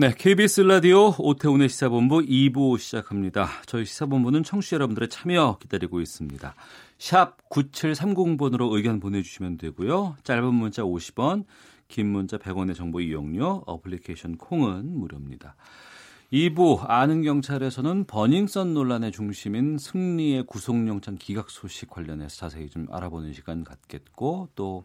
네, KBS 라디오 오태훈의 시사본부 2부 시작합니다. 저희 시사본부는 청취자 여러분들의 참여 기다리고 있습니다. 샵 9730번으로 의견 보내주시면 되고요. 짧은 문자 50원, 긴 문자 100원의 정보 이용료, 어플리케이션 콩은 무료입니다. 2부 아는 경찰에서는 버닝썬 논란의 중심인 승리의 구속영장 기각 소식 관련해서 자세히 좀 알아보는 시간 갖겠고 또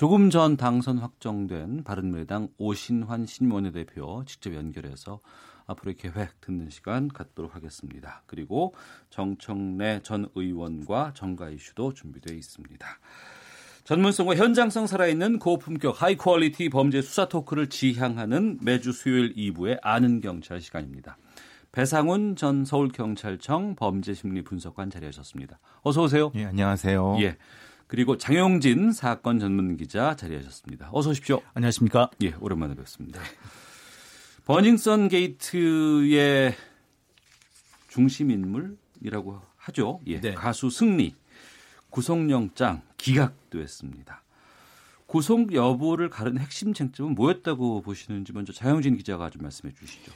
조금 전 당선 확정된 바른미래당 오신환 신임 원내대표 직접 연결해서 앞으로의 계획 듣는 시간 갖도록 하겠습니다. 그리고 정청래 전 의원과 정가 이슈도 준비되어 있습니다. 전문성과 현장성 살아있는 고품격 high quality 범죄 수사 토크를 지향하는 매주 수요일 2부의 아는 경찰 시간입니다. 배상훈 전 서울경찰청 범죄심리 분석관 자리하셨습니다. 어서 오세요. 예, 안녕하세요. 예. 그리고 장용진 사건 전문 기자 자리하셨습니다. 어서 오십시오. 안녕하십니까? 예, 오랜만에 뵙습니다. 버닝썬 게이트의 중심 인물이라고 하죠. 예, 네. 가수 승리 구속영장 기각됐습니다. 구속 여부를 가른 핵심 쟁점은 뭐였다고 보시는지 먼저 장영진 기자가 좀 말씀해 주시죠.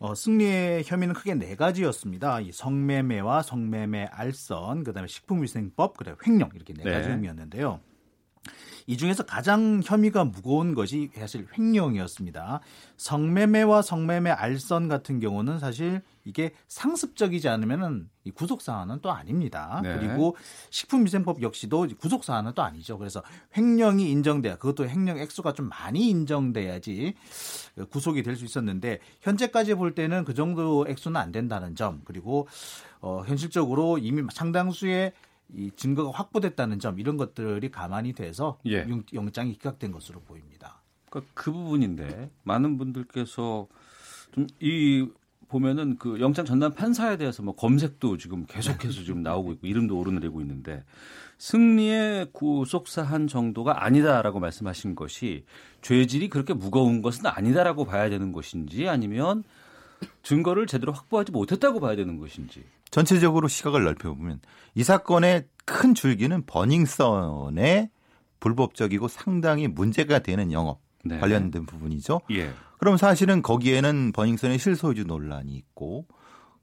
어, 승리의 혐의는 크게 네 가지였습니다. 이 성매매와 성매매 알선, 그다음에 식품위생법, 그다음에 횡령 이렇게 네 네. 가지 혐의였는데요. 이 중에서 가장 혐의가 무거운 것이 사실 횡령이었습니다. 성매매와 성매매 알선 같은 경우는 사실 이게 상습적이지 않으면은 이 구속 사안은 또 아닙니다. 네. 그리고 식품위생법 역시도 구속 사안은 또 아니죠. 그래서 횡령이 인정돼야 그것도 횡령 액수가 좀 많이 인정돼야지 구속이 될 수 있었는데 현재까지 볼 때는 그 정도 액수는 안 된다는 점 그리고 어, 현실적으로 이미 상당수의 이 증거가 확보됐다는 점 이런 것들이 가만히 돼서 예. 영- 영장이 기각된 것으로 보입니다. 그러니까 그 부분인데 많은 분들께서 좀 이 보면은 그 영장 전담 판사에 대해서 뭐 검색도 지금 계속해서 지금 나오고 있고 이름도 오르내리고 있는데 승리의 구속 사한 정도가 아니다라고 말씀하신 것이 죄질이 그렇게 무거운 것은 아니다라고 봐야 되는 것인지 아니면 증거를 제대로 확보하지 못했다고 봐야 되는 것인지. 전체적으로 시각을 넓혀보면 이 사건의 큰 줄기는 버닝썬의 불법적이고 상당히 문제가 되는 영업 네. 관련된 부분이죠. 예. 그럼 사실은 거기에는 버닝썬의 실소유주 논란이 있고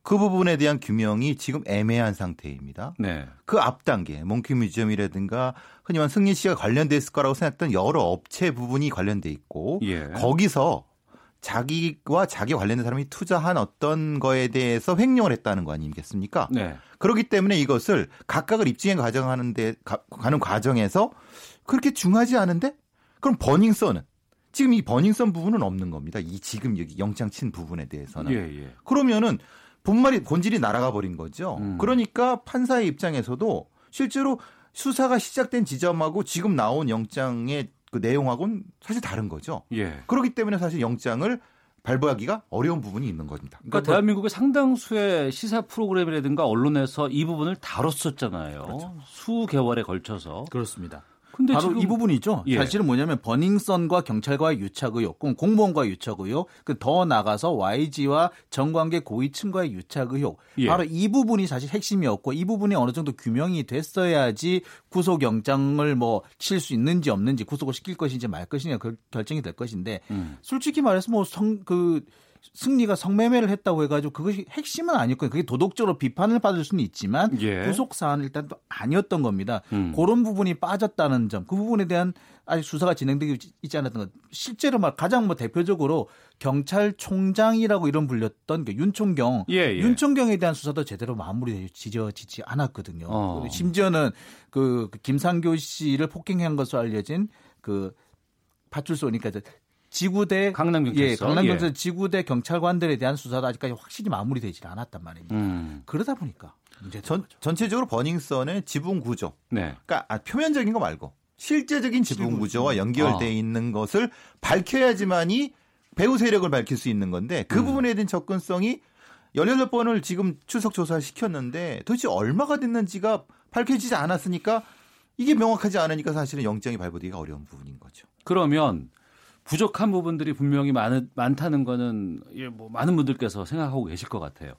그 부분에 대한 규명이 지금 애매한 상태입니다. 네. 그 앞 단계 몽키 뮤지엄이라든가 흔히 말 승리 씨가 관련돼 있을 거라고 생각했던 여러 업체 부분이 관련돼 있고 예. 거기서 자기와 자기 관련된 사람이 투자한 어떤 거에 대해서 횡령을 했다는 거 아니겠습니까? 네. 그렇기 때문에 이것을 각각을 입증해 가정하는데 가, 가는 과정에서 그렇게 중하지 않은데 그럼 버닝썬은 지금 이 버닝썬 부분은 없는 겁니다. 이 지금 여기 영장 친 부분에 대해서는 예, 예. 그러면은 본말이 본질이 날아가 버린 거죠. 음. 그러니까 판사의 입장에서도 실제로 수사가 시작된 지점하고 지금 나온 영장의 그 내용하고는 사실 다른 거죠. 예. 그렇기 때문에 사실 영장을 발부하기가 어려운 부분이 있는 겁니다. 그러니까 대한민국의 상당수의 시사 프로그램이라든가 언론에서 이 부분을 다뤘었잖아요. 수개월에 걸쳐서. 그렇습니다. 근데 바로 지금 이 부분이죠. 예. 사실은 뭐냐면 버닝썬과 경찰과의 유착 의혹, 공- 공무원과의 유착 의혹, 그더 나가서 YG와 정관계 고위층과의 유착 의혹. 예. 바로 이 부분이 사실 핵심이었고 이 부분이 어느 정도 규명이 됐어야지 구속 영장을 뭐 칠 수 있는지 없는지 구속을 시킬 것인지 말 것이냐 그 결정이 될 것인데 음. 솔직히 말해서 뭐 성 그 승리가 성매매를 했다고 해가지고 그것이 핵심은 아니었거든요. 그게 도덕적으로 비판을 받을 수는 있지만 예. 구속 사안은 일단 또 아니었던 겁니다. 음. 그런 부분이 빠졌다는 점, 그 부분에 대한 아직 수사가 진행되고 있지 않았던 것. 실제로 말 가장 뭐 대표적으로 경찰총장이라고 이름 불렸던 그 윤총경, 예, 예. 윤총경에 대한 수사도 제대로 마무리지어지지 않았거든요. 어. 심지어는 그, 그 김상교 씨를 폭행한 것으로 알려진 그 파출소, 이제 지구대 강남경찰서. 예, 강남경찰 예. 지구대 경찰관들에 대한 수사도 아직까지 확실히 마무리되지 않았단 말입니다. 음. 그러다 보니까 전, 전체적으로 버닝썬의 지분 구조, 네. 그러니까 아, 표면적인 거 말고 실제적인 지분 구조와 연결돼 아. 있는 것을 밝혀야지만이 배후 세력을 밝힐 수 있는 건데 그 음. 부분에 대한 접근성이 18번을 지금 출석 조사를 시켰는데 도대체 얼마가 됐는지가 밝혀지지 않았으니까 이게 명확하지 않으니까 사실은 영장이 발부되기가 어려운 부분인 거죠. 그러면 부족한 부분들이 분명히 많, 많다는 거는 예, 뭐 많은 분들께서 생각하고 계실 것 같아요.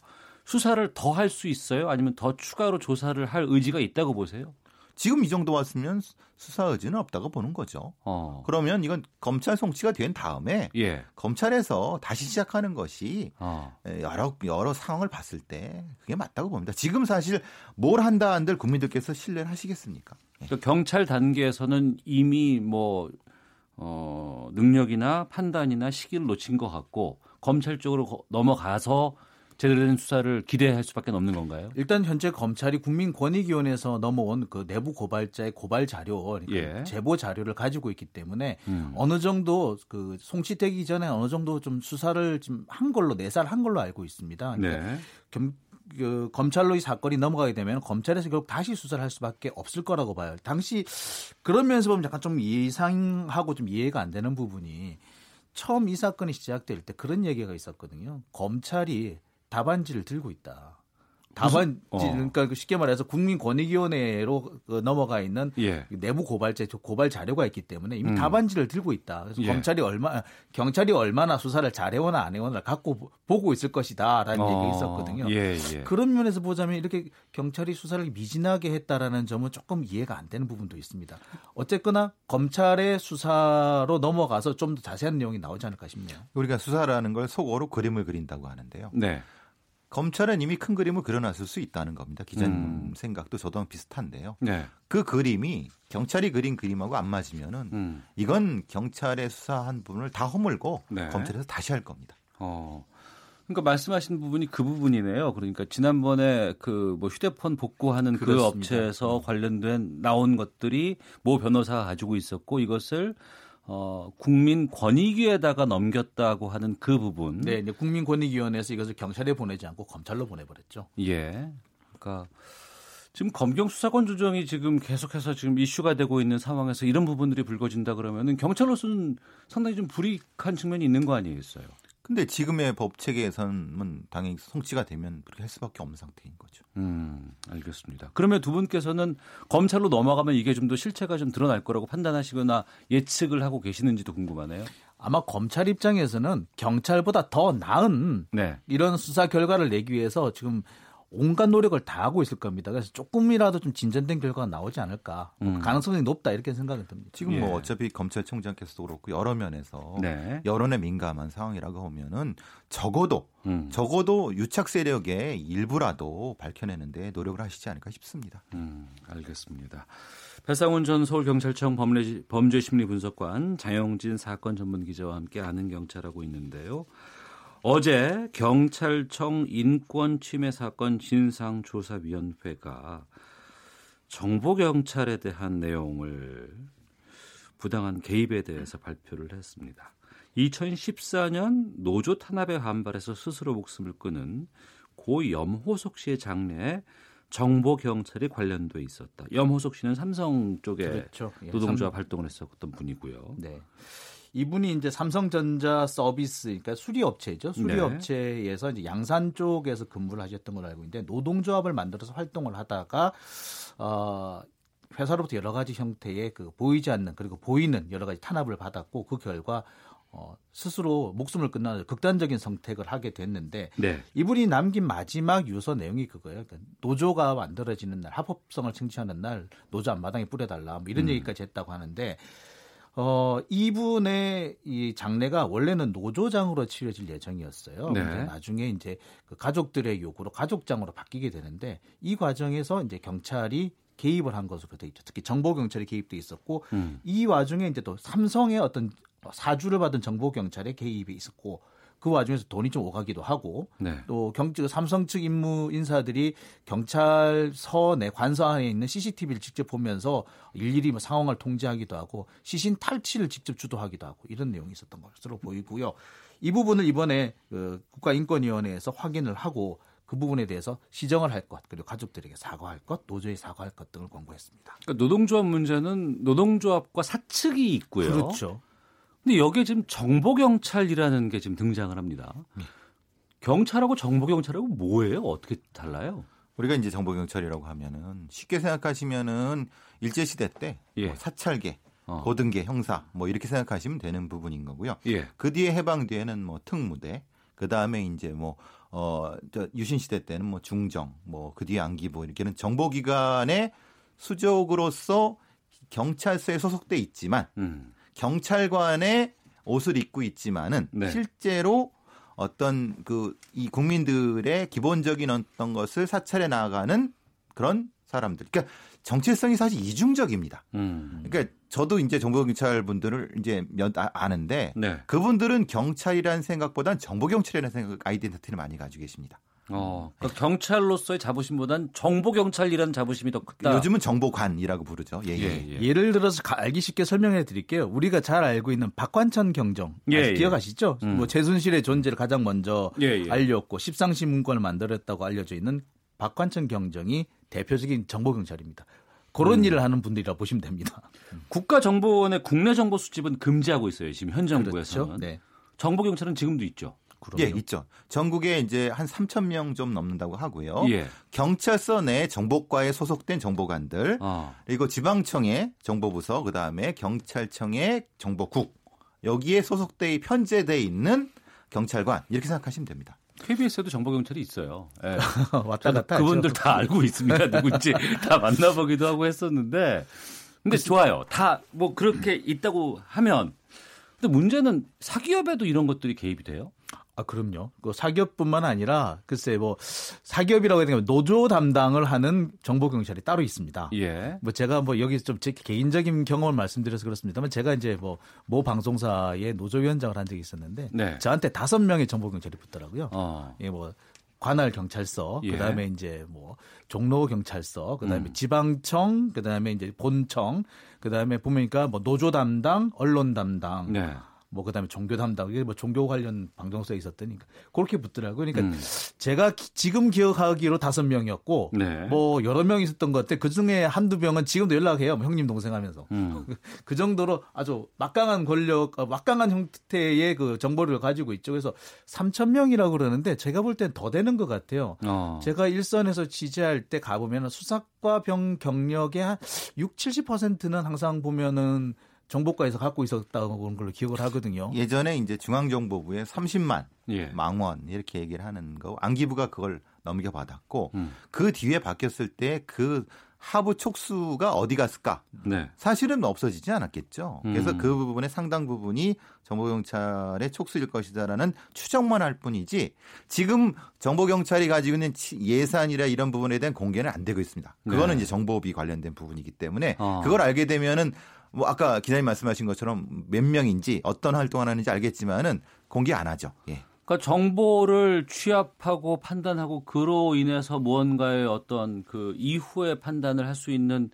수사를 더 할 수 있어요? 아니면 더 추가로 조사를 할 의지가 있다고 보세요? 지금 이 정도 왔으면 수- 수사 의지는 없다고 보는 거죠. 어. 그러면 이건 검찰 송치가 된 다음에 예. 검찰에서 다시 시작하는 것이 어. 여러 여러 상황을 봤을 때 그게 맞다고 봅니다. 지금 사실 뭘 한다 한들 국민들께서 신뢰를 하시겠습니까? 예. 그러니까 경찰 단계에서는 이미 뭐 어, 능력이나 판단이나 시기를 놓친 것 같고 검찰 쪽으로 거- 넘어가서 제대로 된 수사를 기대할 수밖에 없는 건가요? 일단 현재 검찰이 국민권익위원회에서 넘어온 그 내부 고발자의 고발 자료, 그러니까 예. 제보 자료를 가지고 있기 때문에 음. 어느 정도 그 송치되기 전에 어느 정도 좀 수사를 좀 한 걸로 내살 한 걸로 알고 있습니다. 그러니까 네. 겸- 그 검찰로 이 사건이 넘어가게 되면 검찰에서 결국 다시 수사를 할 수밖에 없을 거라고 봐요. 당시 그런 면에서 보면 약간 좀 예상하고 좀 이해가 안 되는 부분이 처음 이 사건이 시작될 때 그런 얘기가 있었거든요. 검찰이 답안지를 들고 있다. 답안지 어. 그러니까 그 쉽게 말해서 국민권익위원회로 그 넘어가 있는 예. 내부 고발자 고발 자료가 있기 때문에 이미 음. 답안지를 들고 있다. 그래서 예. 검찰이 얼마 경찰이 얼마나 수사를 잘해오나 안 해오나 갖고 보- 보고 있을 것이다라는 어, 얘기가 있었거든요. 예, 예. 그런 면에서 보자면 이렇게 경찰이 수사를 미진하게 했다라는 점은 조금 이해가 안 되는 부분도 있습니다. 어쨌거나 검찰의 수사로 넘어가서 좀 더 자세한 내용이 나오지 않을까 싶네요. 우리가 수사라는 걸 속어로 그림을 그린다고 하는데요. 네. 검찰은 이미 큰 그림을 그려놨을 수 있다는 겁니다. 기자님 음. 생각도 저도 비슷한데요. 네. 그 그림이 경찰이 그린 그림하고 안 맞으면은 음. 이건 경찰의 수사한 부분을 다 허물고 네. 검찰에서 다시 할 겁니다. 어. 그러니까 말씀하신 부분이 그 부분이네요. 그러니까 지난번에 그 뭐 휴대폰 복구하는 그 그렇습니다. 업체에서 관련된 나온 것들이 모 변호사가 가지고 있었고 이것을 어 국민 권익위에다가 넘겼다고 하는 그 부분. 네, 이제 국민권익위원회에서 이것을 경찰에 보내지 않고 검찰로 보내버렸죠. 예. 그러니까 지금 검경 수사권 조정이 지금 계속해서 지금 이슈가 되고 있는 상황에서 이런 부분들이 불거진다 그러면은 경찰로서는 상당히 좀 불이익한 측면이 있는 거 아니겠어요? 근데 지금의 법 체계에서는 당연히 송치가 되면 그렇게 할 수밖에 없는 상태인 거죠. 음, 알겠습니다. 그러면 두 분께서는 검찰로 넘어가면 이게 좀 더 실체가 좀 드러날 거라고 판단하시거나 예측을 하고 계시는지도 궁금하네요. 아마 검찰 입장에서는 경찰보다 더 나은 네. 이런 수사 결과를 내기 위해서 지금 온갖 노력을 다 하고 있을 겁니다. 그래서 조금이라도 좀 진전된 결과가 나오지 않을까 음. 가능성이 높다 이렇게 생각이 듭니다. 지금 예. 뭐 어차피 검찰총장께서도 그렇고 여러 면에서 네. 여론에 민감한 상황이라고 하면은 적어도 음, 적어도 유착 세력의 일부라도 밝혀내는데 노력을 하시지 않을까 싶습니다. 음, 알겠습니다. 배상훈 전 서울경찰청 범죄, 범죄심리분석관 장영진 사건 전문 기자와 함께 아는 경찰하고 있는데요. 어제 경찰청 인권침해 사건 진상조사위원회가 정보경찰에 대한 내용을 부당한 개입에 대해서 발표를 했습니다. 2014년 노조 탄압에 반발해서 스스로 목숨을 끊은 고 염호석 씨의 장래에 정보 경찰이 관련돼 있었다. 염호석 씨는 삼성 쪽에 그렇죠. 예, 노동조합 활동을 했었던 분이고요. 네. 이분이 이제 삼성전자 서비스, 그러니까 수리업체죠. 수리업체에서 이제 양산 쪽에서 근무를 하셨던 걸로 알고 있는데 노동조합을 만들어서 활동을 하다가 어 회사로부터 여러 가지 형태의 그 보이지 않는 그리고 보이는 여러 가지 탄압을 받았고 그 결과 어 스스로 목숨을 끊는 극단적인 선택을 하게 됐는데 네. 이분이 남긴 마지막 유서 내용이 그거예요. 그러니까 노조가 만들어지는 날, 합법성을 쟁취하는 날 노조 앞마당에 뿌려달라 뭐 이런 얘기까지 했다고 하는데 어 이분의 이 장례가 원래는 노조장으로 치러질 예정이었어요. 네. 근데 나중에 이제 그 가족들의 요구로 가족장으로 바뀌게 되는데 이 과정에서 이제 경찰이 개입을 한 것으로 돼 있죠. 특히 정보 경찰이 개입돼 있었고 음. 이 와중에 이제 또 삼성의 어떤 사주를 받은 정보 경찰의 개입이 있었고 그 와중에서 돈이 좀 오가기도 하고 네. 또 경, 삼성 측 임무 인사들이 경찰서 내 관서 안에 있는 CCTV를 직접 보면서 일일이 뭐 상황을 통제하기도 하고 시신 탈취를 직접 주도하기도 하고 이런 내용이 있었던 것으로 보이고요. 이 부분을 이번에 그 국가인권위원회에서 확인을 하고 그 부분에 대해서 시정을 할 것, 그리고 가족들에게 사과할 것, 노조에 사과할 것 등을 권고했습니다. 그러니까 노동조합 문제는 노동조합과 사측이 있고요. 그렇죠. 근데 여기에 지금 정보경찰이라는 게 지금 등장을 합니다. 경찰하고 정보경찰하고 뭐예요? 어떻게 달라요? 우리가 이제 정보경찰이라고 하면은 쉽게 생각하시면은 일제시대 때 예. 뭐 사찰계, 어. 고등계, 형사 뭐 이렇게 생각하시면 되는 부분인 거고요. 예. 그 뒤에 해방 뒤에는 뭐 특무대, 그 다음에 이제 뭐, 어, 저 유신 시대 때는 뭐 중정, 뭐 그 뒤에 안기부 이렇게는 정보기관의 수족으로서 경찰서에 소속돼 있지만 음. 경찰관의 옷을 입고 있지만은 네. 실제로 어떤 그 이 국민들의 기본적인 어떤 것을 사찰해 나가는 그런 사람들. 그러니까 정체성이 사실 이중적입니다. 음. 그러니까 저도 이제 정보경찰 분들을 이제 몇 아- 아는데 네. 그분들은 경찰이라는 생각보다는 정보경찰이라는 생각 아이덴티티를 많이 가지고 계십니다. 어, 그러니까 경찰로서의 자부심보단 정보 경찰이라는 자부심이 더 크다. 요즘은 정보관이라고 부르죠. 예, 예. 예, 예. 예를 들어서 가- 알기 쉽게 설명해 드릴게요. 우리가 잘 알고 있는 박관천 경정 예, 예. 기억하시죠? 음. 뭐 최순실의 존재를 가장 먼저 예, 예. 알렸고 십상시 문건을 만들었다고 알려져 있는 박관천 경정이 대표적인 정보 경찰입니다. 그런 음. 일을 하는 분들이라 보시면 됩니다. 국가정보원의 국내 정보 수집은 금지하고 있어요. 지금 현 정부에서는. 그렇죠? 네. 정보 경찰은 지금도 있죠. 예, 있죠. 전국에 이제 한 3천 명 좀 넘는다고 하고요. 예. 경찰서 내 정보과에 소속된 정보관들 어. 그리고 지방청의 정보부서 그 다음에 경찰청의 정보국 여기에 소속돼 편제돼 있는 경찰관 이렇게 생각하시면 됩니다. KBS에도 정보경찰이 있어요. 예. 왔다 갔다 그분들 하죠. 다 알고 있습니다. 누군지 다 만나보기도 하고 했었는데. 근데 좋아요. 다 뭐 그렇게 있다고 하면. 근데 문제는 사기업에도 이런 것들이 개입이 돼요? 아, 그럼요. 그 사기업뿐만 아니라 글쎄 뭐 사기업이라고 해야 되면 노조 담당을 하는 정보 경찰이 따로 있습니다. 예. 뭐 제가 뭐 여기 좀 제 개인적인 경험을 말씀드려서 그렇습니다만 제가 이제 뭐 모 방송사의 노조 위원장을 한 적이 있었는데 네. 저한테 다섯 명의 정보 경찰이 붙더라고요. 어. 예, 뭐 관할 경찰서, 예. 그다음에 이제 뭐 종로 경찰서, 그다음에 음. 지방청, 그다음에 이제 본청, 그다음에 보니까 뭐 노조 담당, 언론 담당, 네. 뭐 그다음에 종교 담당 이게 뭐 종교 관련 방송사에 있었더니 그렇게 붙더라고요. 그러니까 음. 제가 기- 지금 기억하기로 다섯 명이었고 네. 뭐 여러 명 있었던 것 같아. 그 중에 한두 명은 지금도 연락해요. 뭐 형님 동생 하면서. 음. 그 정도로 아주 막강한 권력, 어, 막강한 형태의 그 정보를 가지고 있죠. 그래서 3천 명이라고 그러는데 제가 볼 땐 더 되는 것 같아요. 어. 제가 일선에서 취재할 때 가보면 수사과 병 경력의 한 6, 70%는 항상 보면은 정보과에서 갖고 있었다고 그런 걸로 기억을 하거든요. 예전에 이제 중앙정보부에 30만 예. 망원 이렇게 얘기를 하는 거 안기부가 그걸 넘겨받았고 음. 그 뒤에 바뀌었을 때 그 하부 촉수가 어디 갔을까? 네. 사실은 없어지지 않았겠죠. 그래서 음. 그 부분의 상당 부분이 정보경찰의 촉수일 것이다라는 추정만 할 뿐이지 지금 정보경찰이 가지고 있는 치- 예산이라 이런 부분에 대한 공개는 안 되고 있습니다. 그거는 네. 이제 정보비 관련된 부분이기 때문에 어. 그걸 알게 되면은 뭐 아까 기자님 말씀하신 것처럼 몇 명인지 어떤 활동을 하는지 알겠지만은 공개 안 하죠. 예. 그러니까 정보를 취합하고 판단하고 그로 인해서 무언가의 어떤 그 이후의 판단을 할 수 있는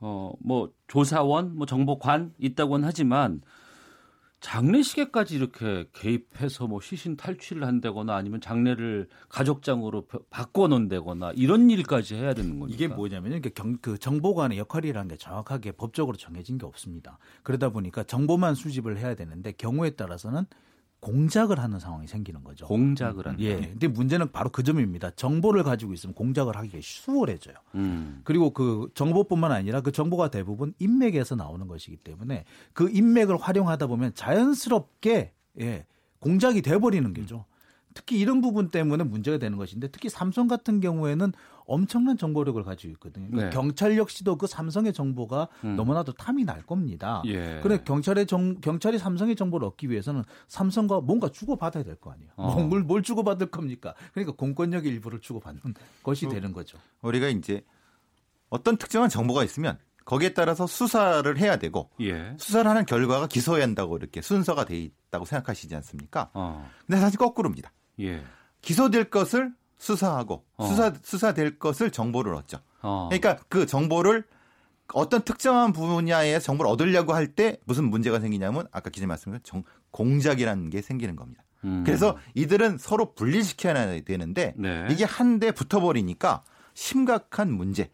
어 뭐 조사원, 뭐 정보관 있다고는 하지만 장례식에까지 이렇게 개입해서 뭐 시신 탈취를 한다거나 아니면 장례를 가족장으로 바- 바꿔놓는다거나 이런 일까지 해야 되는 거니까 이게 뭐냐면요. 그 정보관의 역할이라는 게 정확하게 법적으로 정해진 게 없습니다. 그러다 보니까 정보만 수집을 해야 되는데 경우에 따라서는 공작을 하는 상황이 생기는 거죠. 공작을 한다. 예. 근데 문제는 바로 그 점입니다. 정보를 가지고 있으면 공작을 하기가 수월해져요. 음. 그리고 그 정보뿐만 아니라 그 정보가 대부분 인맥에서 나오는 것이기 때문에 그 인맥을 활용하다 보면 자연스럽게 예, 공작이 돼버리는 거죠. 특히 이런 부분 때문에 문제가 되는 것인데 특히 삼성 같은 경우에는 엄청난 정보력을 가지고 있거든요. 그러니까 네. 경찰 역시도 그 삼성의 정보가 음. 너무나도 탐이 날 겁니다. 예. 그래 경찰의 정, 경찰이 삼성의 정보를 얻기 위해서는 삼성과 뭔가 주고 받아야 될 거 아니에요. 어. 뭐, 뭘, 뭘 주고 받을 겁니까? 그러니까 공권력의 일부를 주고 받는 것이 되는 거죠. 우리가 이제 어떤 특정한 정보가 있으면 거기에 따라서 수사를 해야 되고 예. 수사를 하는 결과가 기소해야 한다고 이렇게 순서가 돼 있다고 생각하시지 않습니까? 어. 근데 사실 거꾸로입니다. 예. 기소될 것을 수사하고 어. 수사 수사될 것을 정보를 얻죠. 어. 그러니까 그 정보를 어떤 특정한 분야의 정보를 얻으려고 할 때 무슨 문제가 생기냐면 아까 기자님 말씀하신 정, 공작이라는 게 생기는 겁니다. 음. 그래서 이들은 서로 분리시켜야 되는데 네. 이게 한데 붙어버리니까 심각한 문제.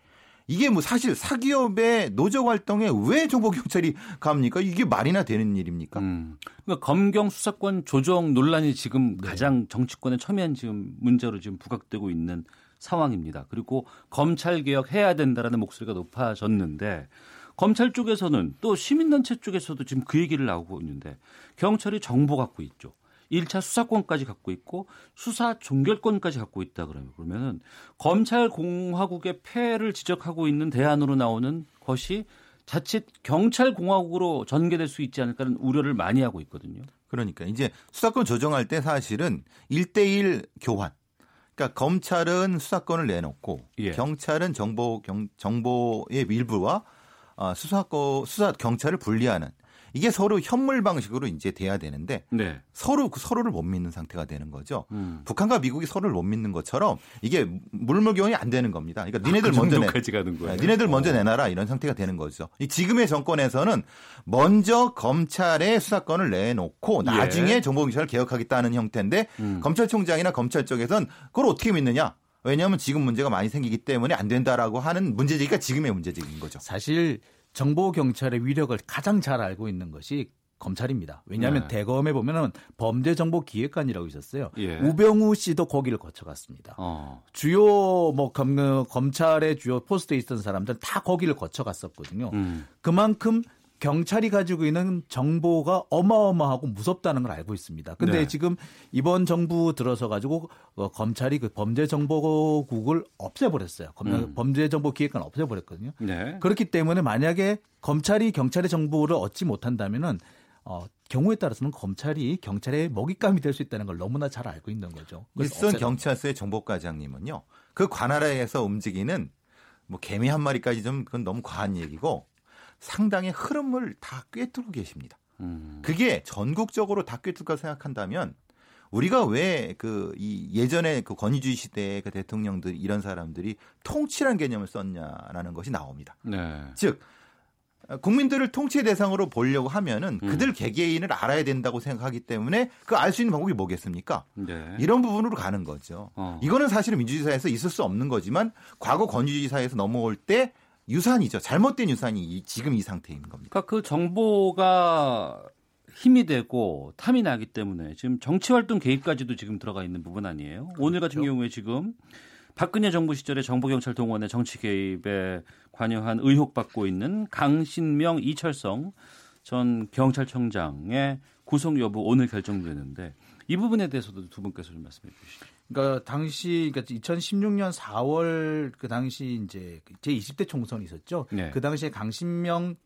이게 뭐 사실 사기업의 노적 활동에 왜 정보 경찰이 갑니까? 이게 말이나 되는 일입니까? 음. 그러니까 검경 수사권 조정 논란이 지금 네. 가장 정치권의 첨예한 지금 문제로 지금 부각되고 있는 상황입니다. 그리고 검찰 개혁 해야 된다라는 목소리가 높아졌는데 검찰 쪽에서는 또 시민단체 쪽에서도 지금 그 얘기를 나오고 있는데 경찰이 정보 갖고 있죠. 1차 수사권까지 갖고 있고 수사 종결권까지 갖고 있다 그러면 그러면은 검찰 공화국의 폐해를 지적하고 있는 대안으로 나오는 것이 자칫 경찰 공화국으로 전개될 수 있지 않을까라는 우려를 많이 하고 있거든요. 그러니까 이제 수사권 조정할 때 사실은 1대1 교환. 그러니까 검찰은 수사권을 내놓고 예. 경찰은 정보 경, 정보의 일부와 어, 수사권 수사 경찰을 분리하는 이게 서로 현물 방식으로 이제 돼야 되는데 네. 서로 그 서로를 못 믿는 상태가 되는 거죠. 음. 북한과 미국이 서로를 못 믿는 것처럼 이게 물물교환이 안 되는 겁니다. 그러니까 니네들 그 먼저 내, 정도까지 가는 거예요. 네, 니네들 먼저 어. 내놔라 이런 상태가 되는 거죠. 이 지금의 정권에서는 먼저 검찰의 수사권을 내놓고 예. 나중에 정보경찰을 개혁하겠다는 형태인데 음. 검찰총장이나 검찰 쪽에선 그걸 어떻게 믿느냐? 왜냐하면 지금 문제가 많이 생기기 때문에 안 된다라고 하는 문제제기가 지금의 문제제기인 거죠. 사실 정보 경찰의 위력을 가장 잘 알고 있는 것이 검찰입니다. 왜냐하면 네. 대검에 보면은 범죄정보기획관이라고 있었어요. 예. 우병우 씨도 거기를 거쳐갔습니다. 어. 주요 뭐 검, 검찰의 주요 포스트에 있던 사람들 다 거기를 거쳐갔었거든요. 음. 그만큼 경찰이 가지고 있는 정보가 어마어마하고 무섭다는 걸 알고 있습니다. 근데 네. 지금 이번 정부 들어서 가지고 어, 검찰이 그 범죄정보국을 없애버렸어요. 검- 음. 범죄정보기획관 없애버렸거든요. 네. 그렇기 때문에 만약에 검찰이 경찰의 정보를 얻지 못한다면은 어, 경우에 따라서는 검찰이 경찰의 먹잇감이 될 수 있다는 걸 너무나 잘 알고 있는 거죠. 일선. 경찰서의 정보과장님은요. 그 관할에서 움직이는 뭐 개미 한 마리까지 좀 그건 너무 과한 얘기고 상당히 흐름을 다 꿰뚫고 계십니다. 음. 그게 전국적으로 다 꿰뚫까 생각한다면 우리가 왜 그 이 예전에 그 권위주의 시대의 그 대통령들 이런 사람들이 통치란 개념을 썼냐라는 것이 나옵니다. 네. 즉 국민들을 통치 대상으로 보려고 하면은 음. 그들 개개인을 알아야 된다고 생각하기 때문에 그 알 수 있는 방법이 뭐겠습니까? 네. 이런 부분으로 가는 거죠. 어. 이거는 사실은 민주주의 사회에서 있을 수 없는 거지만 과거 권위주의 사회에서 넘어올 때 유산이죠. 잘못된 유산이 이- 지금 이 상태인 겁니다. 그러니까 그 정보가 힘이 되고 탐이 나기 때문에 지금 정치 활동 개입까지도 지금 들어가 있는 부분 아니에요. 오늘 같은 경우에 지금 박근혜 정부 시절에 정보경찰 동원의 정치 개입에 관여한 의혹 받고 있는 강신명 이철성 전 경찰청장의 구속 여부 오늘 결정되는데 이 부분에 대해서도 두 분께서 좀 말씀해 주시죠. 그러니까 당시 그러니까 2016년 4월 그 당시 이제 제 20대 총선이 있었죠. 네. 그 당시에 강신명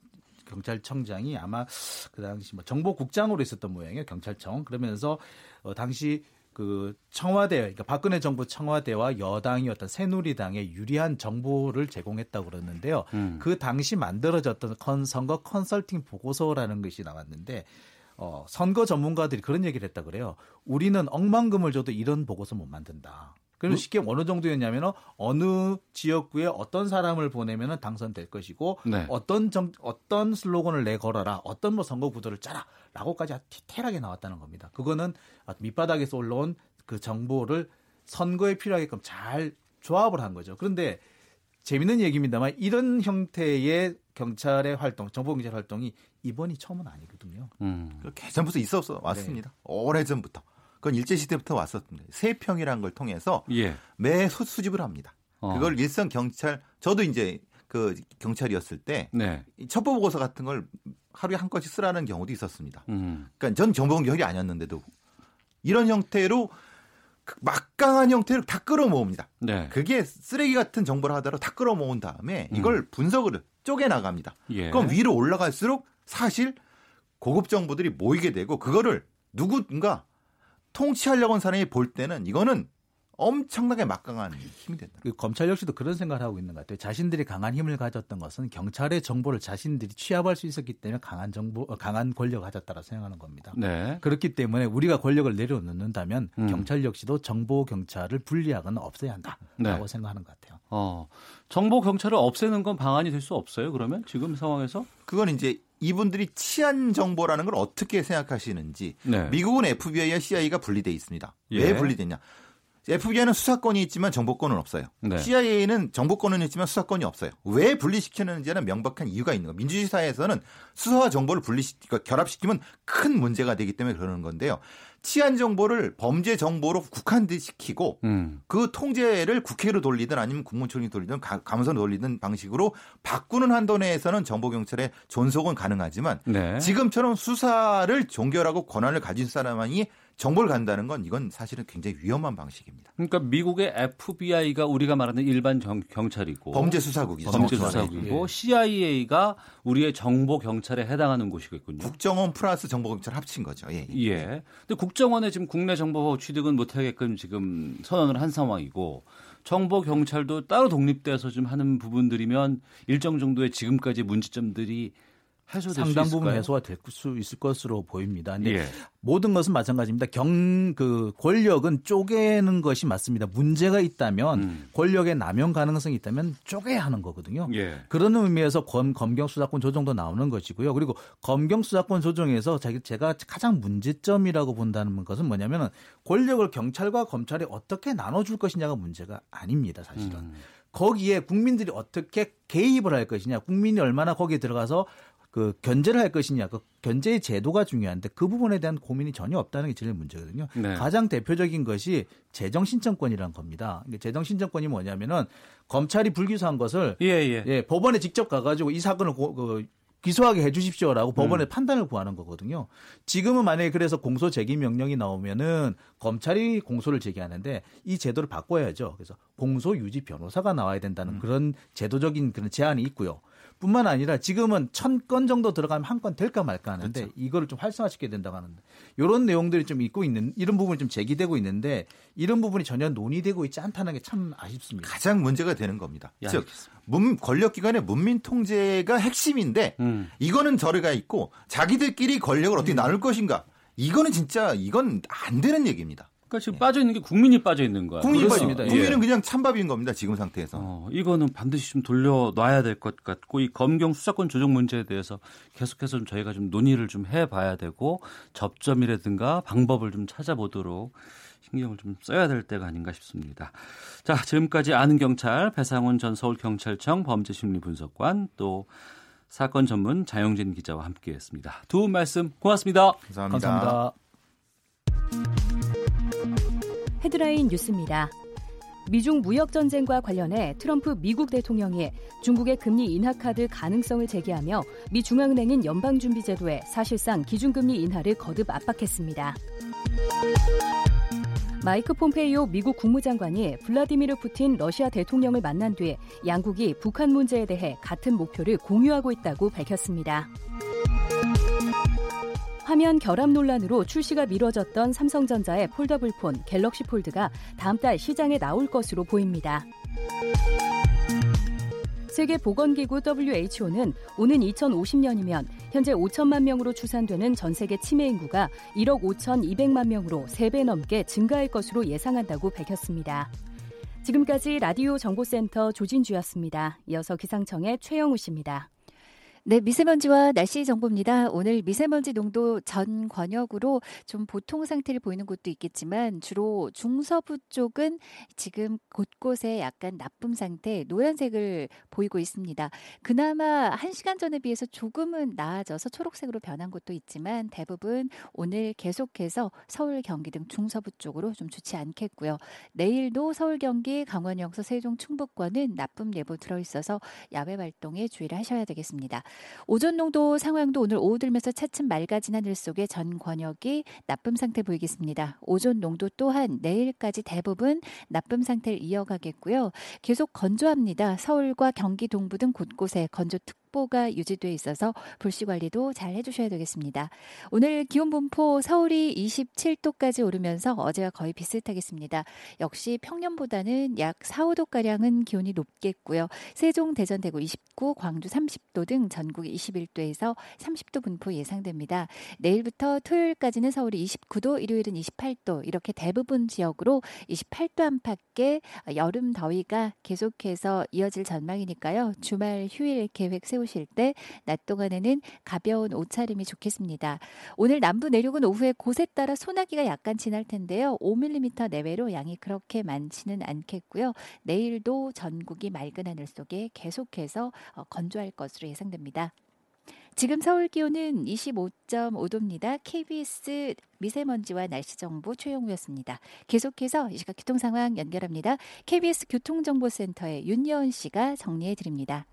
경찰청장이 아마 그 당시 뭐 정보국장으로 있었던 모양이에요. 경찰청. 그러면서 어 당시 그 청와대 그러니까 박근혜 정부 청와대와 여당이었던 새누리당에 유리한 정보를 제공했다고 그러는데요. 음. 그 당시 만들어졌던 컨, 선거 컨설팅 보고서라는 것이 나왔는데 어, 선거 전문가들이 그런 얘기를 했다 그래요. 우리는 억만금을 줘도 이런 보고서 못 만든다. 그럼 쉽게 어느 정도였냐면 어느 지역구에 어떤 사람을 보내면 당선될 것이고 네. 어떤 정, 어떤 슬로건을 내걸어라 어떤 뭐 선거 구도를 짜라 라고까지 아주 디테일하게 나왔다는 겁니다. 그거는 밑바닥에서 올라온 그 정보를 선거에 필요하게끔 잘 조합을 한 거죠. 그런데 재밌는 얘기입니다만 이런 형태의 경찰의 활동, 정보 경찰 활동이 이번이 처음은 아니거든요. 음. 그 개전부터 있었어 왔습니다. 오래 전부터. 그건 일제 시대부터 왔었는데 세평이라는 걸 통해서 예. 매 수, 수집을 합니다. 어. 그걸 일선 경찰 저도 이제 그 경찰이었을 때 네. 첩보 보고서 같은 걸 하루에 한 건씩 쓰라는 경우도 있었습니다. 음. 그러니까 전 정보 경찰이 아니었는데도 이런 형태로 그 막강한 형태로 다 끌어모읍니다. 네. 그게 쓰레기 같은 정보를 하더라도 다 끌어모은 다음에 이걸 분석을 쪼개 나갑니다. 음. 예. 그럼 위로 올라갈수록 사실 고급 정보들이 모이게 되고 그거를 누군가 통치하려고 하는 사람이 볼 때는 이거는 엄청나게 막강한 힘이 된다. 그 검찰 역시도 그런 생각을 하고 있는 것 같아요. 자신들이 강한 힘을 가졌던 것은 경찰의 정보를 자신들이 취합할 수 있었기 때문에 강한 정보, 어, 강한 권력을 가졌다고 생각하는 겁니다. 네. 그렇기 때문에 우리가 권력을 내려놓는다면 음. 경찰 역시도 정보 경찰을 분리하거나 없애야 한다라고 네. 생각하는 것 같아요. 어. 정보 경찰을 없애는 건 방안이 될 수 없어요. 그러면 지금 상황에서? 그건 이제 이분들이 치안 정보라는 걸 어떻게 생각하시는지 네. 미국은 FBI와 CIA가 분리돼 있습니다. 예. 왜 분리됐냐? FBI는 수사권이 있지만 정보권은 없어요. 네. CIA는 정보권은 있지만 수사권이 없어요. 왜 분리시키는지는 명백한 이유가 있는 거예요. 민주주의 사회에서는 수사와 정보를 분리시 그러니까 결합시키면 큰 문제가 되기 때문에 그러는 건데요. 치안 정보를 범죄 정보로 국한시키고 음. 그 통제를 국회로 돌리든 아니면 국무총리 돌리든 가- 감사로 돌리든 방식으로 바꾸는 한도 내에서는 정보 경찰의 존속은 가능하지만 네. 지금처럼 수사를 종결하고 권한을 가진 사람만이 정보를 간다는 건 이건 사실은 굉장히 위험한 방식입니다. 그러니까 미국의 FBI가 우리가 말하는 일반 경, 경찰이고 범죄 수사국이죠. 범죄 정확히 말하면. 수사국이고 CIA가 우리의 정보 경찰에 해당하는 곳이겠군요. 국정원 플러스 정보 경찰 합친 거죠. 예. 예. 예. 근데 국정원에 지금 국내 정보 취득은 못 하게끔 지금 선언을 한 상황이고 정보 경찰도 따로 독립돼서 좀 하는 부분들이면 일정 정도의 지금까지 문제점들이 해소될 상당 수 부분? 해소가 될 수 있을 것으로 보입니다. 근데 예. 모든 것은 마찬가지입니다. 경, 그, 권력은 쪼개는 것이 맞습니다. 문제가 있다면, 음. 권력의 남용 가능성이 있다면 쪼개야 하는 거거든요. 예. 그런 의미에서 검, 검경 수사권 조정도 나오는 것이고요. 그리고 검경 수사권 조정에서 자기 제가 가장 문제점이라고 본다는 것은 뭐냐면은 권력을 경찰과 검찰이 어떻게 나눠줄 것이냐가 문제가 아닙니다, 사실은. 음. 거기에 국민들이 어떻게 개입을 할 것이냐, 국민이 얼마나 거기에 들어가서 그 견제를 할 것이냐, 그 견제의 제도가 중요한데 그 부분에 대한 고민이 전혀 없다는 게 제일 문제거든요. 네. 가장 대표적인 것이 재정 신청권이라는 겁니다. 이게 재정 신청권이 뭐냐면은 검찰이 불기소한 것을 예, 예. 예, 법원에 직접 가가지고 이 사건을 고- 그 기소하게 해주십시오라고 법원에 음. 판단을 구하는 거거든요. 지금은 만약에 그래서 공소 제기 명령이 나오면은 검찰이 공소를 제기하는데 이 제도를 바꿔야죠. 그래서 공소 유지 변호사가 나와야 된다는 음. 그런 제도적인 그런 제한이 있고요. 뿐만 아니라 지금은 천 건 정도 들어가면 한 건 될까 말까 하는데 그렇죠. 이거를 좀 활성화시켜야 된다고 하는데 이런 내용들이 좀 있고 있는 이런 부분이 좀 제기되고 있는데 이런 부분이 전혀 논의되고 있지 않다는 게 참 아쉽습니다. 가장 문제가 되는 겁니다. 야, 즉 문, 권력기관의 문민 통제가 핵심인데 음. 이거는 저리가 있고 자기들끼리 권력을 어떻게 나눌 것인가 이거는 진짜 이건 안 되는 얘기입니다. 그러니까 지금 빠져 있는 게 국민이 빠져 있는 거야. 국민이. 빠지- 예. 국민은 그냥 찬밥인 겁니다. 지금 상태에서. 어, 이거는 반드시 좀 돌려놔야 될 것 같고 이 검경 수사권 조정 문제에 대해서 계속해서 좀 저희가 좀 논의를 좀 해봐야 되고 접점이라든가 방법을 좀 찾아보도록 신경을 좀 써야 될 때가 아닌가 싶습니다. 자, 지금까지 아는 경찰 배상훈 전 서울경찰청 범죄심리분석관 또 사건 전문 자영진 기자와 함께했습니다. 두 분 말씀 고맙습니다. 감사합니다. 감사합니다. 헤드라인 뉴스입니다. 미중 무역 전쟁과 관련해 트럼프 미국 대통령이 중국의 금리 인하 카드 가능성을 제기하며 미 중앙은행인 연방준비제도에 사실상 기준금리 인하를 거듭 압박했습니다. 마이크 폼페이오 미국 국무장관이 블라디미르 푸틴 러시아 대통령을 만난 뒤 양국이 북한 문제에 대해 같은 목표를 공유하고 있다고 밝혔습니다. 화면 결함 논란으로 출시가 미뤄졌던 삼성전자의 폴더블 폰 갤럭시 폴드가 다음 달 시장에 나올 것으로 보입니다. 세계보건기구 WHO는 오는 2050년이면 현재 5천만 명으로 추산되는 전 세계 치매 인구가 1억 5천2백만 명으로 3배 넘게 증가할 것으로 예상한다고 밝혔습니다. 지금까지 라디오 정보센터 조진주였습니다. 이어서 기상청의 최영우 씨입니다. 네, 미세먼지와 날씨 정보입니다. 오늘 미세먼지 농도 전 권역으로 좀 보통 상태를 보이는 곳도 있겠지만 주로 중서부 쪽은 지금 곳곳에 약간 나쁨 상태, 노란색을 보이고 있습니다. 그나마 한 시간 전에 비해서 조금은 나아져서 초록색으로 변한 곳도 있지만 대부분 오늘 계속해서 서울, 경기 등 중서부 쪽으로 좀 좋지 않겠고요. 내일도 서울, 경기, 강원, 영서, 세종, 충북권은 나쁨 예보 들어 있어서 야외 활동에 주의를 하셔야 되겠습니다. 오존 농도 상황도 오늘 오후 들면서 차츰 맑아진 하늘 속에 전 권역이 나쁨 상태 보이겠습니다. 오존 농도 또한 내일까지 대부분 나쁨 상태를 이어가겠고요. 계속 건조합니다. 서울과 경기 동부 등 곳곳에 건조 특 보가 유지돼 있어서 불씨 관리도 잘 해주셔야 되겠습니다. 오늘 기온 분포 서울이 27도까지 오르면서 어제와 거의 비슷하겠습니다. 역시 평년보다는 약 4, 5도가량은 기온이 높겠고요. 세종, 대전, 대구 29, 광주 30도 등 전국이 21도에서 30도 분포 예상됩니다. 내일부터 토요일까지는 서울이 29도, 일요일은 28도 이렇게 대부분 지역으로 28도 안팎의 여름 더위가 계속해서 이어질 전망이니까요. 주말 휴일 계획 세우 세우실 때 낮 동안에는 가벼운 옷차림이 좋겠습니다. 오늘 남부 내륙은 오후에 곳에 따라 소나기가 약간 지날 텐데요. 5mm 내외로 양이 그렇게 많지는 않겠고요. 내일도 전국이 맑은 하늘 속에 계속해서 어, 건조할 것으로 예상됩니다. 지금 서울 기온은 25.5도입니다. KBS 미세먼지와 날씨 정보 최영우였습니다. 계속해서 이 시각 교통 상황 연결합니다. KBS 교통정보센터의 윤여은 씨가 정리해 드립니다.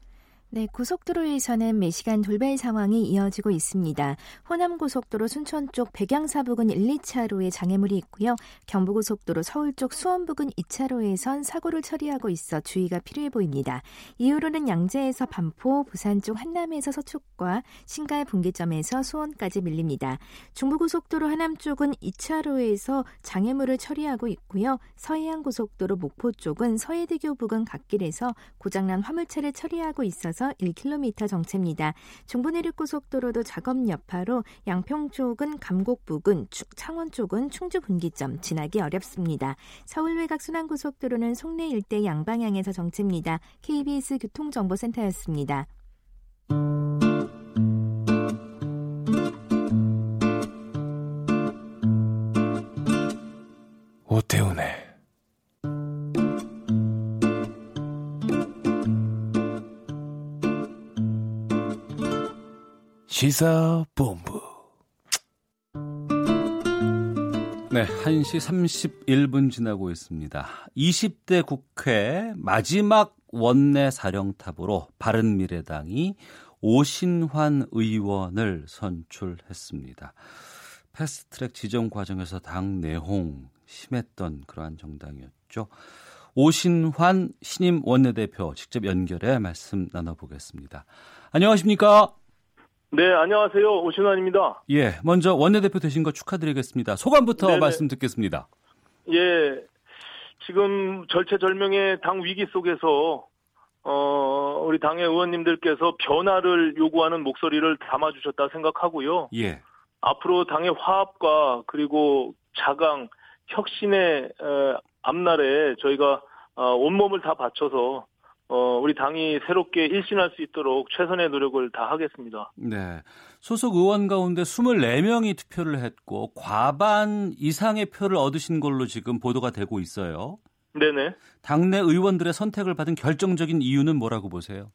네, 고속도로에서는 매시간 돌발 상황이 이어지고 있습니다. 호남고속도로 순천 쪽 백양사 부근 1, 2차로에 장애물이 있고요. 경부고속도로 서울 쪽 수원 부근 2차로에선 사고를 처리하고 있어 주의가 필요해 보입니다. 이후로는 양재에서 반포, 부산 쪽 한남에서 서초과 신갈 분기점에서 수원까지 밀립니다. 중부고속도로 하남 쪽은 2차로에서 장애물을 처리하고 있고요. 서해안고속도로 목포 쪽은 서해대교 부근 갓길에서 고장난 화물차를 처리하고 있어서 있어서 1km 정체입니다. 중부내륙고속도로도 작업 여파로 양평 쪽은 감곡 부근, 창원 쪽은 충주 분기점 지나기 어렵습니다. 서울 외곽 순환고속도로는 송내 일대 양방향에서 정체입니다. KBS 교통정보센터였습니다. 오태훈의 시사본부. 네, 1시 31분 지나고 있습니다. 20대 국회 마지막 원내 사령탑으로 바른미래당이 오신환 의원을 선출했습니다. 패스트트랙 지정 과정에서 당 내홍 심했던 그러한 정당이었죠. 오신환 신임 원내대표 직접 연결해 말씀 나눠보겠습니다. 안녕하십니까? 네, 안녕하세요. 오신환입니다. 예, 먼저 원내대표 되신 거 축하드리겠습니다. 소감부터 네네. 말씀 듣겠습니다. 예, 지금 절체절명의 당 위기 속에서 어, 우리 당의 의원님들께서 변화를 요구하는 목소리를 담아주셨다 생각하고요. 예. 앞으로 당의 화합과 그리고 자강, 혁신의 에, 앞날에 저희가 어, 온몸을 다 바쳐서 어, 우리 당이 새롭게 일신할 수 있도록 최선의 노력을 다하겠습니다. 네. 소속 의원 가운데 24명이 투표를 했고 과반 이상의 표를 얻으신 걸로 지금 보도가 되고 있어요. 네네. 당내 의원들의 선택을 받은 결정적인 이유는 뭐라고 보세요?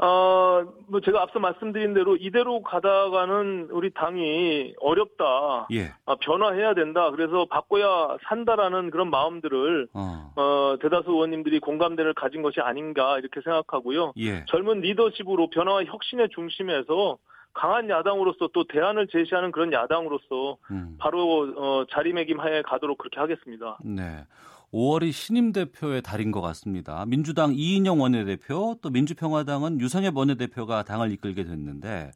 어, 뭐 제가 앞서 말씀드린 대로 이대로 가다가는 우리 당이 어렵다. 예. 아, 변화해야 된다. 그래서 바꿔야 산다라는 그런 마음들을 어. 어. 대다수 의원님들이 공감대를 가진 것이 아닌가 이렇게 생각하고요. 예. 젊은 리더십으로 변화와 혁신의 중심에서 강한 야당으로서 또 대안을 제시하는 그런 야당으로서 음. 바로 어, 자리매김하에 가도록 그렇게 하겠습니다. 네. 5월이 신임 대표의 달인 것 같습니다. 민주당 이인영 원내대표 또 민주평화당은 유성엽 원내대표가 당을 이끌게 됐는데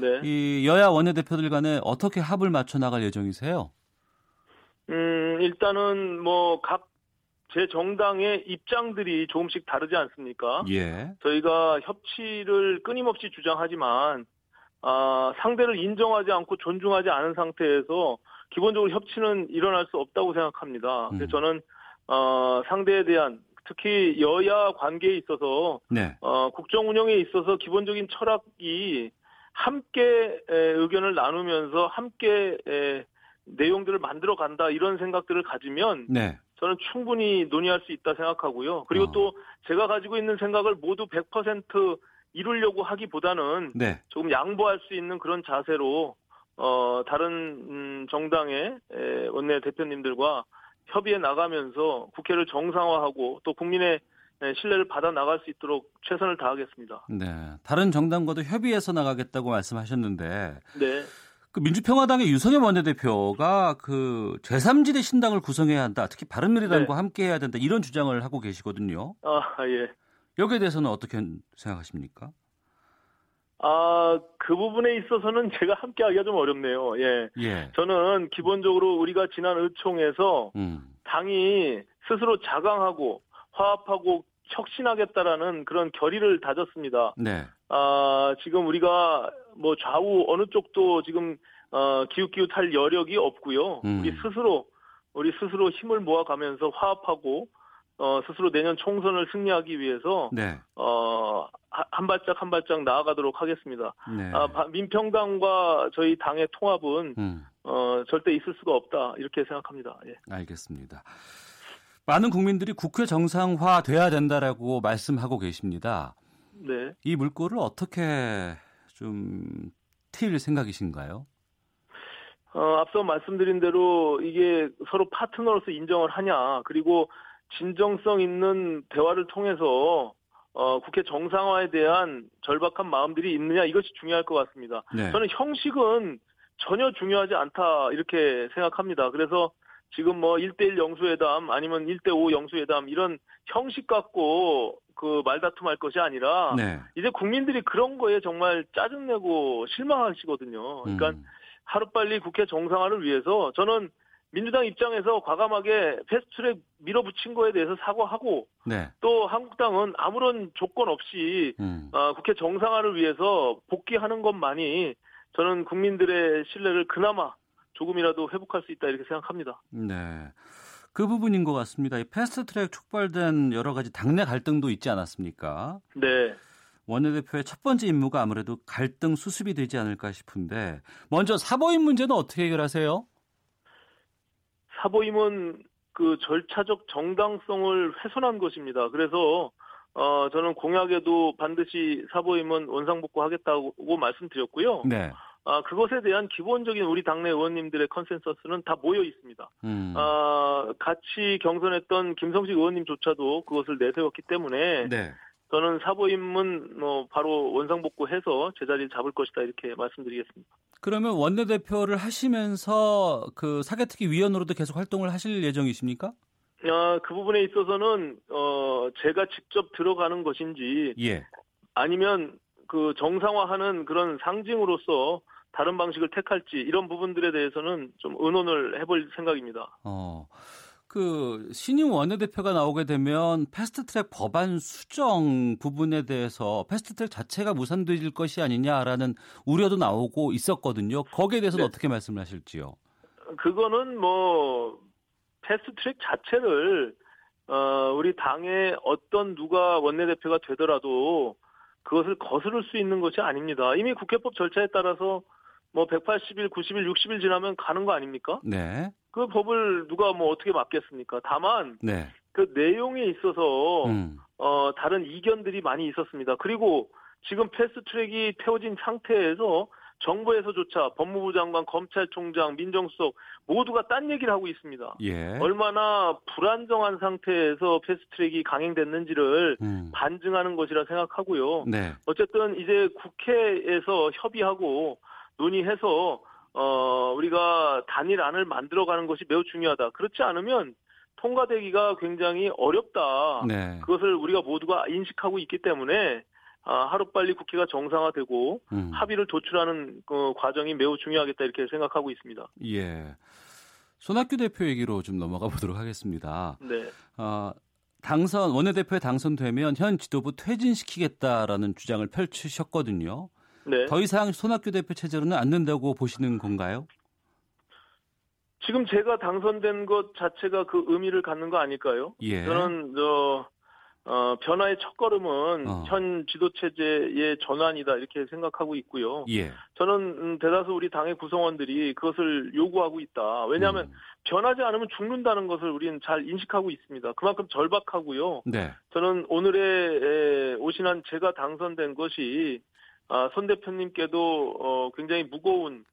네. 이 여야 원내대표들 간에 어떻게 합을 맞춰 나갈 예정이세요? 음, 일단은 뭐 각 제 정당의 입장들이 조금씩 다르지 않습니까? 예. 저희가 협치를 끊임없이 주장하지만 아, 상대를 인정하지 않고 존중하지 않은 상태에서 기본적으로 협치는 일어날 수 없다고 생각합니다. 그래서 음. 저는 어, 상대에 대한 특히 여야 관계에 있어서 네. 어, 국정 운영에 있어서 기본적인 철학이 함께 에, 의견을 나누면서 함께 에, 내용들을 만들어 간다 이런 생각들을 가지면 네. 저는 충분히 논의할 수 있다 생각하고요. 그리고 어. 또 제가 가지고 있는 생각을 모두 100% 이루려고 하기보다는 네. 조금 양보할 수 있는 그런 자세로 어, 다른 음, 정당의 에, 원내 대표님들과 협의해 나가면서 국회를 정상화하고 또 국민의 신뢰를 받아 나갈 수 있도록 최선을 다하겠습니다. 네. 다른 정당과도 협의해서 나가겠다고 말씀하셨는데 네. 그 민주평화당의 유성엽 원내대표가 그 제3지대 신당을 구성해야 한다. 특히 바른미래당과 네. 함께 해야 된다. 이런 주장을 하고 계시거든요. 아, 예. 여기에 대해서는 어떻게 생각하십니까? 아, 그 부분에 있어서는 제가 함께 하기가 좀 어렵네요. 예. 예. 저는 기본적으로 우리가 지난 의총에서 음. 당이 스스로 자강하고 화합하고 혁신하겠다라는 그런 결의를 다졌습니다. 네. 아, 지금 우리가 뭐 좌우 어느 쪽도 지금 어, 기웃기웃할 여력이 없고요. 음. 우리 스스로 우리 스스로 힘을 모아가면서 화합하고 어, 스스로 내년 총선을 승리하기 위해서 네. 어, 하- 한 발짝 한 발짝 나아가도록 하겠습니다. 네. 아, 바- 민평당과 저희 당의 통합은 음, 어, 절대 있을 수가 없다 이렇게 생각합니다. 예. 알겠습니다. 많은 국민들이 국회 정상화 돼야 된다라고 말씀하고 계십니다. 네. 이 물꼬를 어떻게 좀 튈 생각이신가요? 어, 앞서 말씀드린 대로 이게 서로 파트너로서 인정을 하냐, 그리고 진정성 있는 대화를 통해서 어, 국회 정상화에 대한 절박한 마음들이 있느냐 이것이 중요할 것 같습니다. 네. 저는 형식은 전혀 중요하지 않다 이렇게 생각합니다. 그래서 지금 뭐 1대1 영수회담 아니면 1대5 영수회담 이런 형식 갖고 그 말다툼할 것이 아니라 네. 이제 국민들이 그런 거에 정말 짜증내고 실망하시거든요. 그러니까 음, 하루빨리 국회 정상화를 위해서 저는 민주당 입장에서 과감하게 패스트트랙 밀어붙인 거에 대해서 사과하고 네. 또 한국당은 아무런 조건 없이 음, 어, 국회 정상화를 위해서 복귀하는 것만이 저는 국민들의 신뢰를 그나마 조금이라도 회복할 수 있다 이렇게 생각합니다. 네. 그 부분인 것 같습니다. 이 패스트트랙 촉발된 여러 가지 당내 갈등도 있지 않았습니까? 네. 원내대표의 첫 번째 임무가 아무래도 갈등 수습이 되지 않을까 싶은데 먼저 사보임 문제는 어떻게 해결하세요? 사보임은 그 절차적 정당성을 훼손한 것입니다. 그래서 어 저는 공약에도 반드시 사보임은 원상복구 하겠다고 말씀드렸고요. 네. 아 그것에 대한 기본적인 우리 당내 의원님들의 컨센서스는 다 모여 있습니다. 음, 아 같이 경선했던 김성식 의원님조차도 그것을 내세웠기 때문에 네. 저는 사보임은 뭐 바로 원상복구해서 제자리를 잡을 것이다 이렇게 말씀드리겠습니다. 그러면 원내대표를 하시면서 그 사개특위 위원으로도 계속 활동을 하실 예정이십니까? 아, 그 부분에 있어서는 어 제가 직접 들어가는 것인지 예. 아니면 그 정상화하는 그런 상징으로서 다른 방식을 택할지 이런 부분들에 대해서는 좀 의논을 해볼 생각입니다. 어. 그 신임 원내대표가 나오게 되면 패스트트랙 법안 수정 부분에 대해서 패스트트랙 자체가 무산될 것이 아니냐라는 우려도 나오고 있었거든요. 거기에 대해서는 네. 어떻게 말씀을 하실지요? 그거는 뭐 패스트트랙 자체를 어 우리 당의 어떤 누가 원내대표가 되더라도 그것을 거스를 수 있는 것이 아닙니다. 이미 국회법 절차에 따라서 뭐 180일, 90일, 60일 지나면 가는 거 아닙니까? 네. 그 법을 누가 뭐 어떻게 막겠습니까? 다만 네. 그 내용에 있어서 음. 어, 다른 이견들이 많이 있었습니다. 그리고 지금 패스트트랙이 태워진 상태에서 정부에서조차 법무부 장관, 검찰총장, 민정수석 모두가 딴 얘기를 하고 있습니다. 예. 얼마나 불안정한 상태에서 패스트트랙이 강행됐는지를 음. 반증하는 것이라 생각하고요. 네. 어쨌든 이제 국회에서 협의하고 논의해서 어 우리가 단일안을 만들어가는 것이 매우 중요하다. 그렇지 않으면 통과되기가 굉장히 어렵다. 네. 그것을 우리가 모두가 인식하고 있기 때문에 아, 하루빨리 국회가 정상화되고 음. 합의를 도출하는 그 과정이 매우 중요하겠다 이렇게 생각하고 있습니다. 예. 손학규 대표 얘기로 좀 넘어가 보도록 하겠습니다. 네. 어, 당선 원내대표에 당선되면 현 지도부 퇴진시키겠다라는 주장을 펼치셨거든요. 네. 더 이상 손학규 대표 체제로는 안 된다고 보시는 건가요? 지금 제가 당선된 것 자체가 그 의미를 갖는 거 아닐까요? 예. 저는 저 어, 변화의 첫걸음은 어. 현 지도 체제의 전환이다 이렇게 생각하고 있고요. 예. 저는 음, 대다수 우리 당의 구성원들이 그것을 요구하고 있다. 왜냐하면 음. 변하지 않으면 죽는다는 것을 우리는 잘 인식하고 있습니다. 그만큼 절박하고요. 네. 저는 오늘의 에, 오신한 제가 당선된 것이 아, 손 대표님께도 어, 굉장히 무거운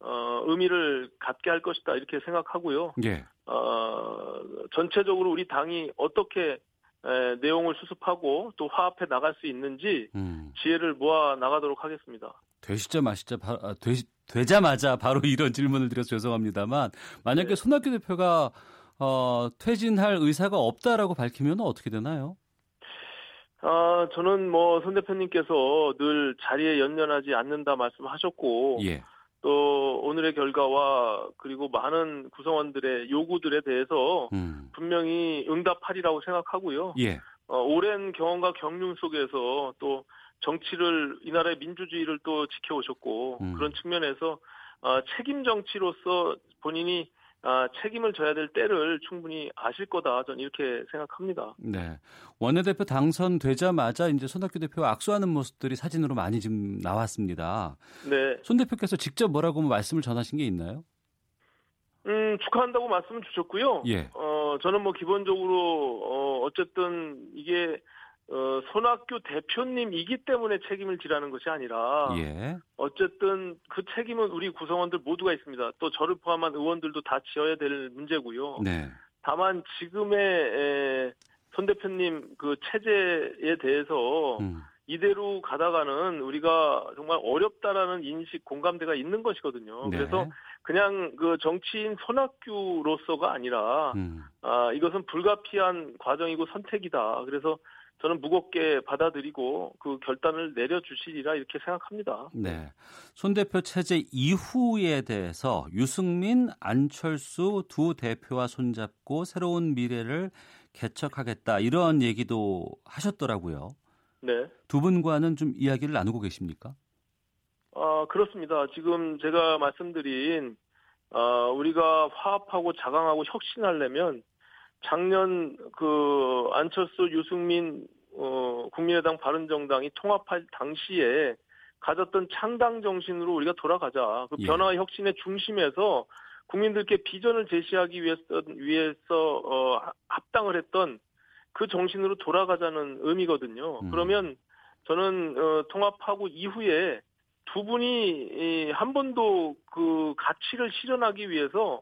어, 의미를 갖게 할 것이다 이렇게 생각하고요. 예. 어, 전체적으로 우리 당이 어떻게 에, 내용을 수습하고 또 화합해 나갈 수 있는지 음. 지혜를 모아 나가도록 하겠습니다. 되시자 마시자 바, 아, 되, 되자마자 바로 이런 질문을 드려서 죄송합니다만 만약에 네. 손학규 대표가 어, 퇴진할 의사가 없다라고 밝히면 어떻게 되나요? 아, 저는 뭐 손 대표님께서 늘 자리에 연연하지 않는다 말씀하셨고 예. 또 오늘의 결과와 그리고 많은 구성원들의 요구들에 대해서 음. 분명히 응답하리라고 생각하고요. 예. 어, 오랜 경험과 경륜 속에서 또 정치를 이 나라의 민주주의를 또 지켜오셨고 음. 그런 측면에서 어, 책임 정치로서 본인이 아, 책임을 져야 될 때를 충분히 아실 거다. 저는 이렇게 생각합니다. 네. 원내대표 당선되자마자 이제 손학규 대표와 악수하는 모습들이 사진으로 많이 지금 나왔습니다. 네. 손 대표께서 직접 뭐라고 말씀을 전하신 게 있나요? 음, 축하한다고 말씀을 주셨고요. 예. 어, 저는 뭐 기본적으로, 어, 어쨌든 이게, 어, 손학규 대표님이기 때문에 책임을 지라는 것이 아니라, 예. 어쨌든 그 책임은 우리 구성원들 모두가 있습니다. 또 저를 포함한 의원들도 다 지어야 될 문제고요. 네. 다만 지금의 에, 손 대표님 그 체제에 대해서 음. 이대로 가다가는 우리가 정말 어렵다라는 인식 공감대가 있는 것이거든요. 네. 그래서 그냥 그 정치인 손학규로서가 아니라 음. 아 이것은 불가피한 과정이고 선택이다. 그래서 저는 무겁게 받아들이고 그 결단을 내려주시리라 이렇게 생각합니다. 네. 손 대표 체제 이후에 대해서 유승민, 안철수 두 대표와 손잡고 새로운 미래를 개척하겠다 이런 얘기도 하셨더라고요. 네. 두 분과는 좀 이야기를 나누고 계십니까? 아, 그렇습니다. 지금 제가 말씀드린, 아, 우리가 화합하고 자강하고 혁신하려면 작년 그 안철수, 유승민, 어, 국민의당 바른정당이 통합할 당시에 가졌던 창당 정신으로 우리가 돌아가자. 그 예. 변화 혁신의 중심에서 국민들께 비전을 제시하기 위해서, 위해서, 어, 합당을 했던 그 정신으로 돌아가자는 의미거든요. 음. 그러면 저는, 어, 통합하고 이후에 두 분이 이, 한 번도 그 가치를 실현하기 위해서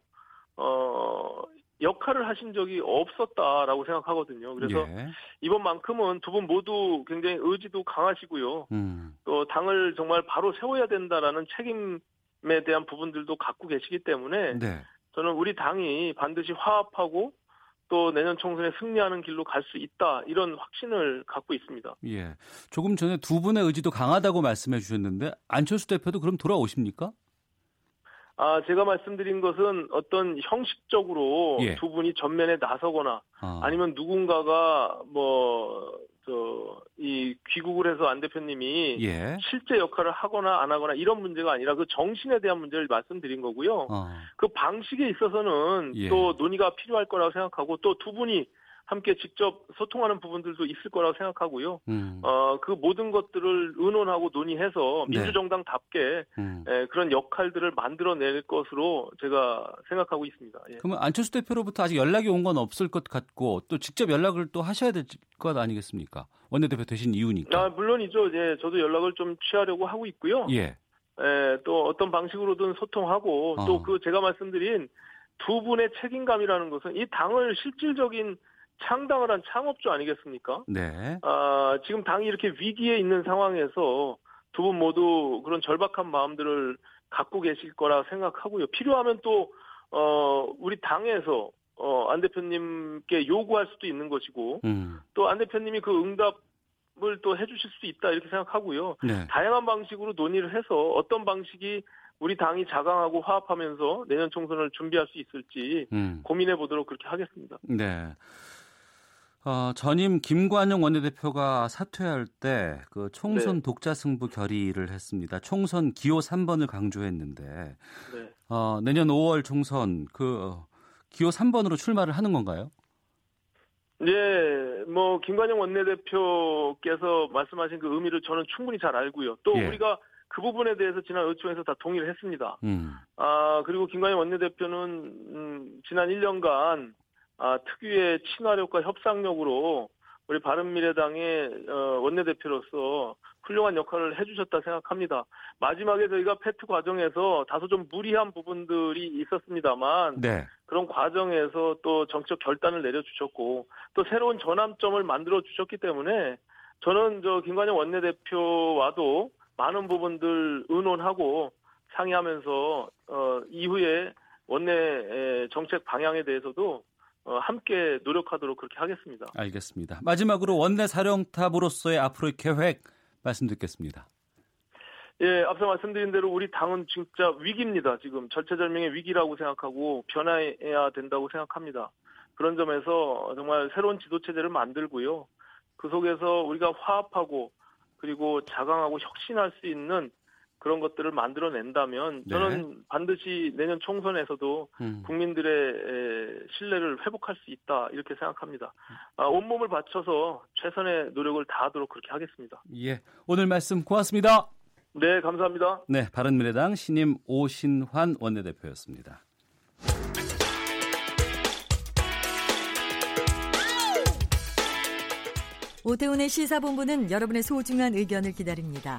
어 역할을 하신 적이 없었다라고 생각하거든요. 그래서 예. 이번만큼은 두 분 모두 굉장히 의지도 강하시고요. 음. 또 당을 정말 바로 세워야 된다라는 책임에 대한 부분들도 갖고 계시기 때문에 네. 저는 우리 당이 반드시 화합하고 또 내년 총선에 승리하는 길로 갈 수 있다 이런 확신을 갖고 있습니다. 예. 조금 전에 두 분의 의지도 강하다고 말씀해 주셨는데 안철수 대표도 그럼 돌아오십니까? 아, 제가 말씀드린 것은 어떤 형식적으로 예. 두 분이 전면에 나서거나 아. 아니면 누군가가 뭐, 저, 이 귀국을 해서 안 대표님이 예. 실제 역할을 하거나 안 하거나 이런 문제가 아니라 그 정신에 대한 문제를 말씀드린 거고요. 어. 그 방식에 있어서는 예. 또 논의가 필요할 거라고 생각하고 또 두 분이 함께 직접 소통하는 부분들도 있을 거라고 생각하고요. 음. 어, 그 모든 것들을 의논하고 논의해서 네. 민주정당답게 음. 예, 그런 역할들을 만들어낼 것으로 제가 생각하고 있습니다. 예. 그러면 안철수 대표로부터 아직 연락이 온 건 없을 것 같고 또 직접 연락을 또 하셔야 될 것 아니겠습니까? 원내대표 되신 이유니까. 아, 물론이죠. 예, 저도 연락을 좀 취하려고 하고 있고요. 예. 예, 또 어떤 방식으로든 소통하고 어. 또그 제가 말씀드린 두 분의 책임감이라는 것은 이 당을 실질적인 창당을 한 창업주 아니겠습니까? 네. 아, 지금 당이 이렇게 위기에 있는 상황에서 두 분 모두 그런 절박한 마음들을 갖고 계실 거라 생각하고요. 필요하면 또, 어, 우리 당에서, 어, 안 대표님께 요구할 수도 있는 것이고, 음. 또안 대표님이 그 응답 을 또 해주실 수 있다, 이렇게 생각하고요. 네. 다양한 방식으로 논의를 해서 어떤 방식이 우리 당이 자강하고 화합하면서 내년 총선을 준비할 수 있을지 음. 고민해 보도록 그렇게 하겠습니다. 네. 어, 전임 김관영 원내대표가 사퇴할 때 그 총선 네. 독자 승부 결의를 했습니다. 총선 기호 3번을 강조했는데 네. 어, 내년 5월 총선 그 어, 기호 3번으로 출마를 하는 건가요? 네, 뭐 김관영 원내대표께서 말씀하신 그 의미를 저는 충분히 잘 알고요. 또 예. 우리가 그 부분에 대해서 지난 의총에서 다 동의를 했습니다. 음. 아 그리고 김관영 원내대표는 음, 지난 1년간 아, 특유의 친화력과 협상력으로 우리 바른미래당의 어, 원내대표로서 훌륭한 역할을 해주셨다 생각합니다. 마지막에 저희가 패트 과정에서 다소 좀 무리한 부분들이 있었습니다만 네. 그런 과정에서 또 정치적 결단을 내려주셨고 또 새로운 전환점을 만들어 주셨기 때문에 저는 저 김관영 원내대표와도 많은 부분들 의논하고 상의하면서 어 이후에 원내 정책 방향에 대해서도 어 함께 노력하도록 그렇게 하겠습니다. 알겠습니다. 마지막으로 원내 사령탑으로서의 앞으로의 계획 말씀 듣겠습니다. 예, 앞서 말씀드린 대로 우리 당은 진짜 위기입니다. 지금 절체절명의 위기라고 생각하고 변화해야 된다고 생각합니다. 그런 점에서 정말 새로운 지도체제를 만들고요. 그 속에서 우리가 화합하고 그리고 자강하고 혁신할 수 있는 그런 것들을 만들어낸다면 네. 저는 반드시 내년 총선에서도 음. 국민들의 에, 신뢰를 회복할 수 있다 이렇게 생각합니다. 아, 온몸을 바쳐서 최선의 노력을 다하도록 그렇게 하겠습니다. 예. 오늘 말씀 고맙습니다. 네, 감사합니다. 네, 바른미래당 신임 오신환 원내대표였습니다. 오태훈의 시사본부는 여러분의 소중한 의견을 기다립니다.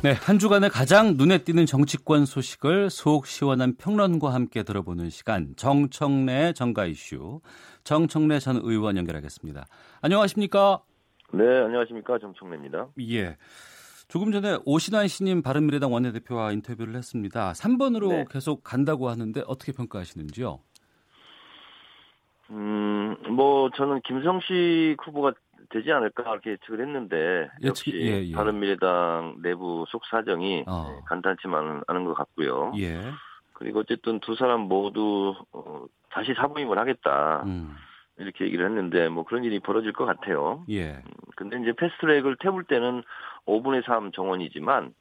네, 한 주간의 가장 눈에 띄는 정치권 소식을 속 시원한 평론과 함께 들어보는 시간 정청래 정가 이슈 정청래 전 의원 연결하겠습니다. 안녕하십니까? 네, 안녕하십니까. 정청래입니다. 예. 조금 전에 오신환 신임 바른미래당 원내대표와 인터뷰를 했습니다. 3번으로 네. 계속 간다고 하는데 어떻게 평가하시는지요? 음, 뭐, 저는 김성식 후보가 되지 않을까 이렇게 예측을 했는데, 역시 예측- 예, 예. 바른미래당 내부 속 사정이 어. 간단치만은 않은 것 같고요. 예. 그리고 어쨌든 두 사람 모두 어, 다시 사부임을 하겠다. 음. 이렇게 얘기를 했는데, 뭐 그런 일이 벌어질 것 같아요. 예. 근데 이제 패스트트랙을 태울 때는 5분의 3 정원이지만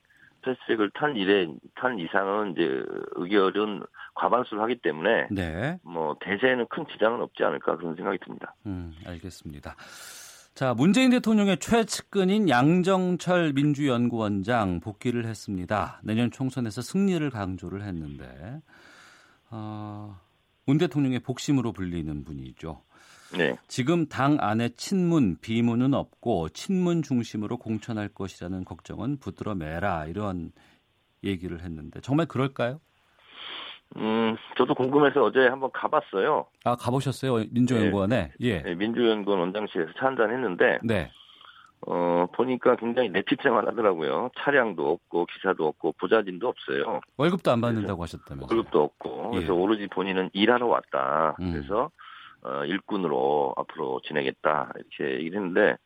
패스트트랙을 탄 일에 탄 이상은 이제 의결은 과반수를 하기 때문에 네. 뭐 대세에는 큰 지장은 없지 않을까 그런 생각이 듭니다. 음, 알겠습니다. 자, 문재인 대통령의 최측근인 양정철 민주연구원장 복귀를 했습니다. 내년 총선에서 승리를 강조를 했는데, 어, 문 대통령의 복심으로 불리는 분이죠. 네. 지금 당 안에 친문, 비문은 없고 친문 중심으로 공천할 것이라는 걱정은 붙들어 매라 이런 얘기를 했는데 정말 그럴까요? 음, 저도 궁금해서 어제 한번 가봤어요. 아 가보셨어요 민주연구원에? 예. 네, 민주연구원 원장실에서 차 한잔 했는데, 네. 어, 보니까 굉장히 내피생활 하더라고요. 차량도 없고, 기사도 없고, 보좌진도 없어요. 월급도 안 받는다고 하셨다면서요? 월급도 없고, 그래서 예. 오로지 본인은 일하러 왔다. 음. 그래서, 어, 일꾼으로 앞으로 지내겠다. 이렇게 얘기를 했는데,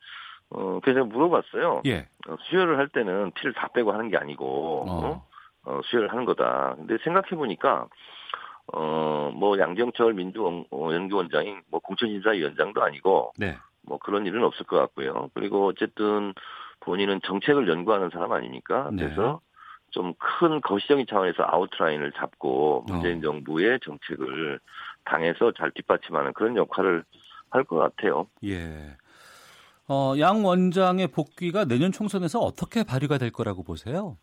어, 그래서 물어봤어요. 예. 어, 수혈을 할 때는 피를 다 빼고 하는 게 아니고, 어. 어? 어, 수혈을 하는 거다. 근데 생각해 보니까, 어, 뭐, 양정철 민주연구원장이 뭐 공천인사위원장도 아니고, 네. 뭐 그런 일은 없을 것 같고요. 그리고 어쨌든 본인은 정책을 연구하는 사람 아닙니까? 네. 그래서 좀큰 거시적인 차원에서 아웃라인을 잡고 문재인 어. 정부의 정책을 당에서 잘 뒷받침하는 그런 역할을 할 것 같아요. 예. 어, 양 원장의 복귀가 내년 총선에서 어떻게 발휘가 될 거라고 보세요?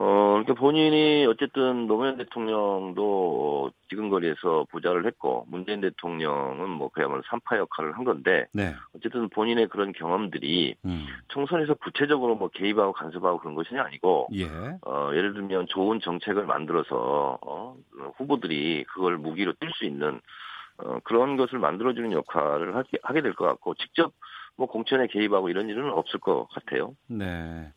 어, 그러니까 본인이 어쨌든 노무현 대통령도 지근거리에서 보좌를 했고 문재인 대통령은 뭐 그야말로 삼파 역할을 한 건데 네. 어쨌든 본인의 그런 경험들이 음. 총선에서 구체적으로 뭐 개입하고 간섭하고 그런 것이 아니고 예. 어, 예를 들면 좋은 정책을 만들어서 어, 후보들이 그걸 무기로 뛸 수 있는 어, 그런 것을 만들어주는 역할을 하게, 하게 될 것 같고 직접 뭐 공천에 개입하고 이런 일은 없을 것 같아요. 네.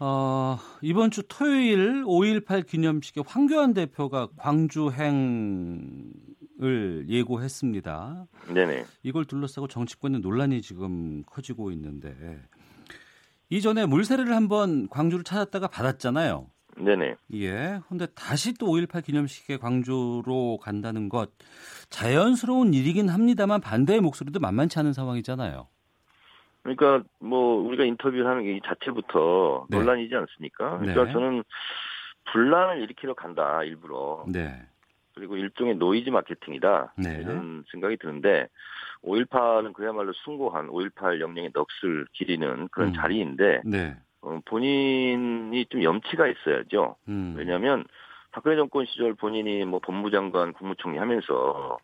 어, 이번 주 토요일 5.18 기념식에 황교안 대표가 광주행을 예고했습니다. 네네. 이걸 둘러싸고 정치권의 논란이 지금 커지고 있는데 이전에 물세례를 한번 광주를 찾았다가 받았잖아요. 네네. 예. 근데 다시 또 5.18 기념식에 광주로 간다는 것 자연스러운 일이긴 합니다만 반대의 목소리도 만만치 않은 상황이잖아요. 그러니까 뭐 우리가 인터뷰를 하는 게 이 자체부터 네. 논란이지 않습니까? 그러니까 네. 저는 분란을 일으키러 간다 일부러 네. 그리고 일종의 노이즈 마케팅이다 네. 이런 생각이 드는데 5.18은 그야말로 숭고한 5.18 영령의 넋을 기리는 그런 음. 자리인데 네. 어, 본인이 좀 염치가 있어야죠. 음. 왜냐하면 박근혜 정권 시절 본인이 뭐 법무장관, 국무총리 하면서 어,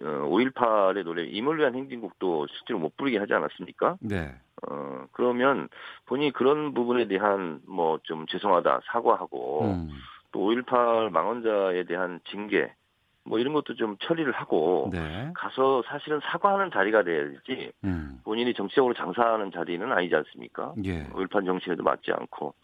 5.18의 노래 임을 위한 행진곡도 실제로 못 부르게 하지 않았습니까? 네. 어, 그러면 본인이 그런 부분에 대한 뭐 좀 죄송하다 사과하고 음. 또5.18 망언자에 대한 징계 뭐 이런 것도 좀 처리를 하고 네. 가서 사실은 사과하는 자리가 돼야지 음. 본인이 정치적으로 장사하는 자리는 아니지 않습니까? 예. 5.18 정치에도 맞지 않고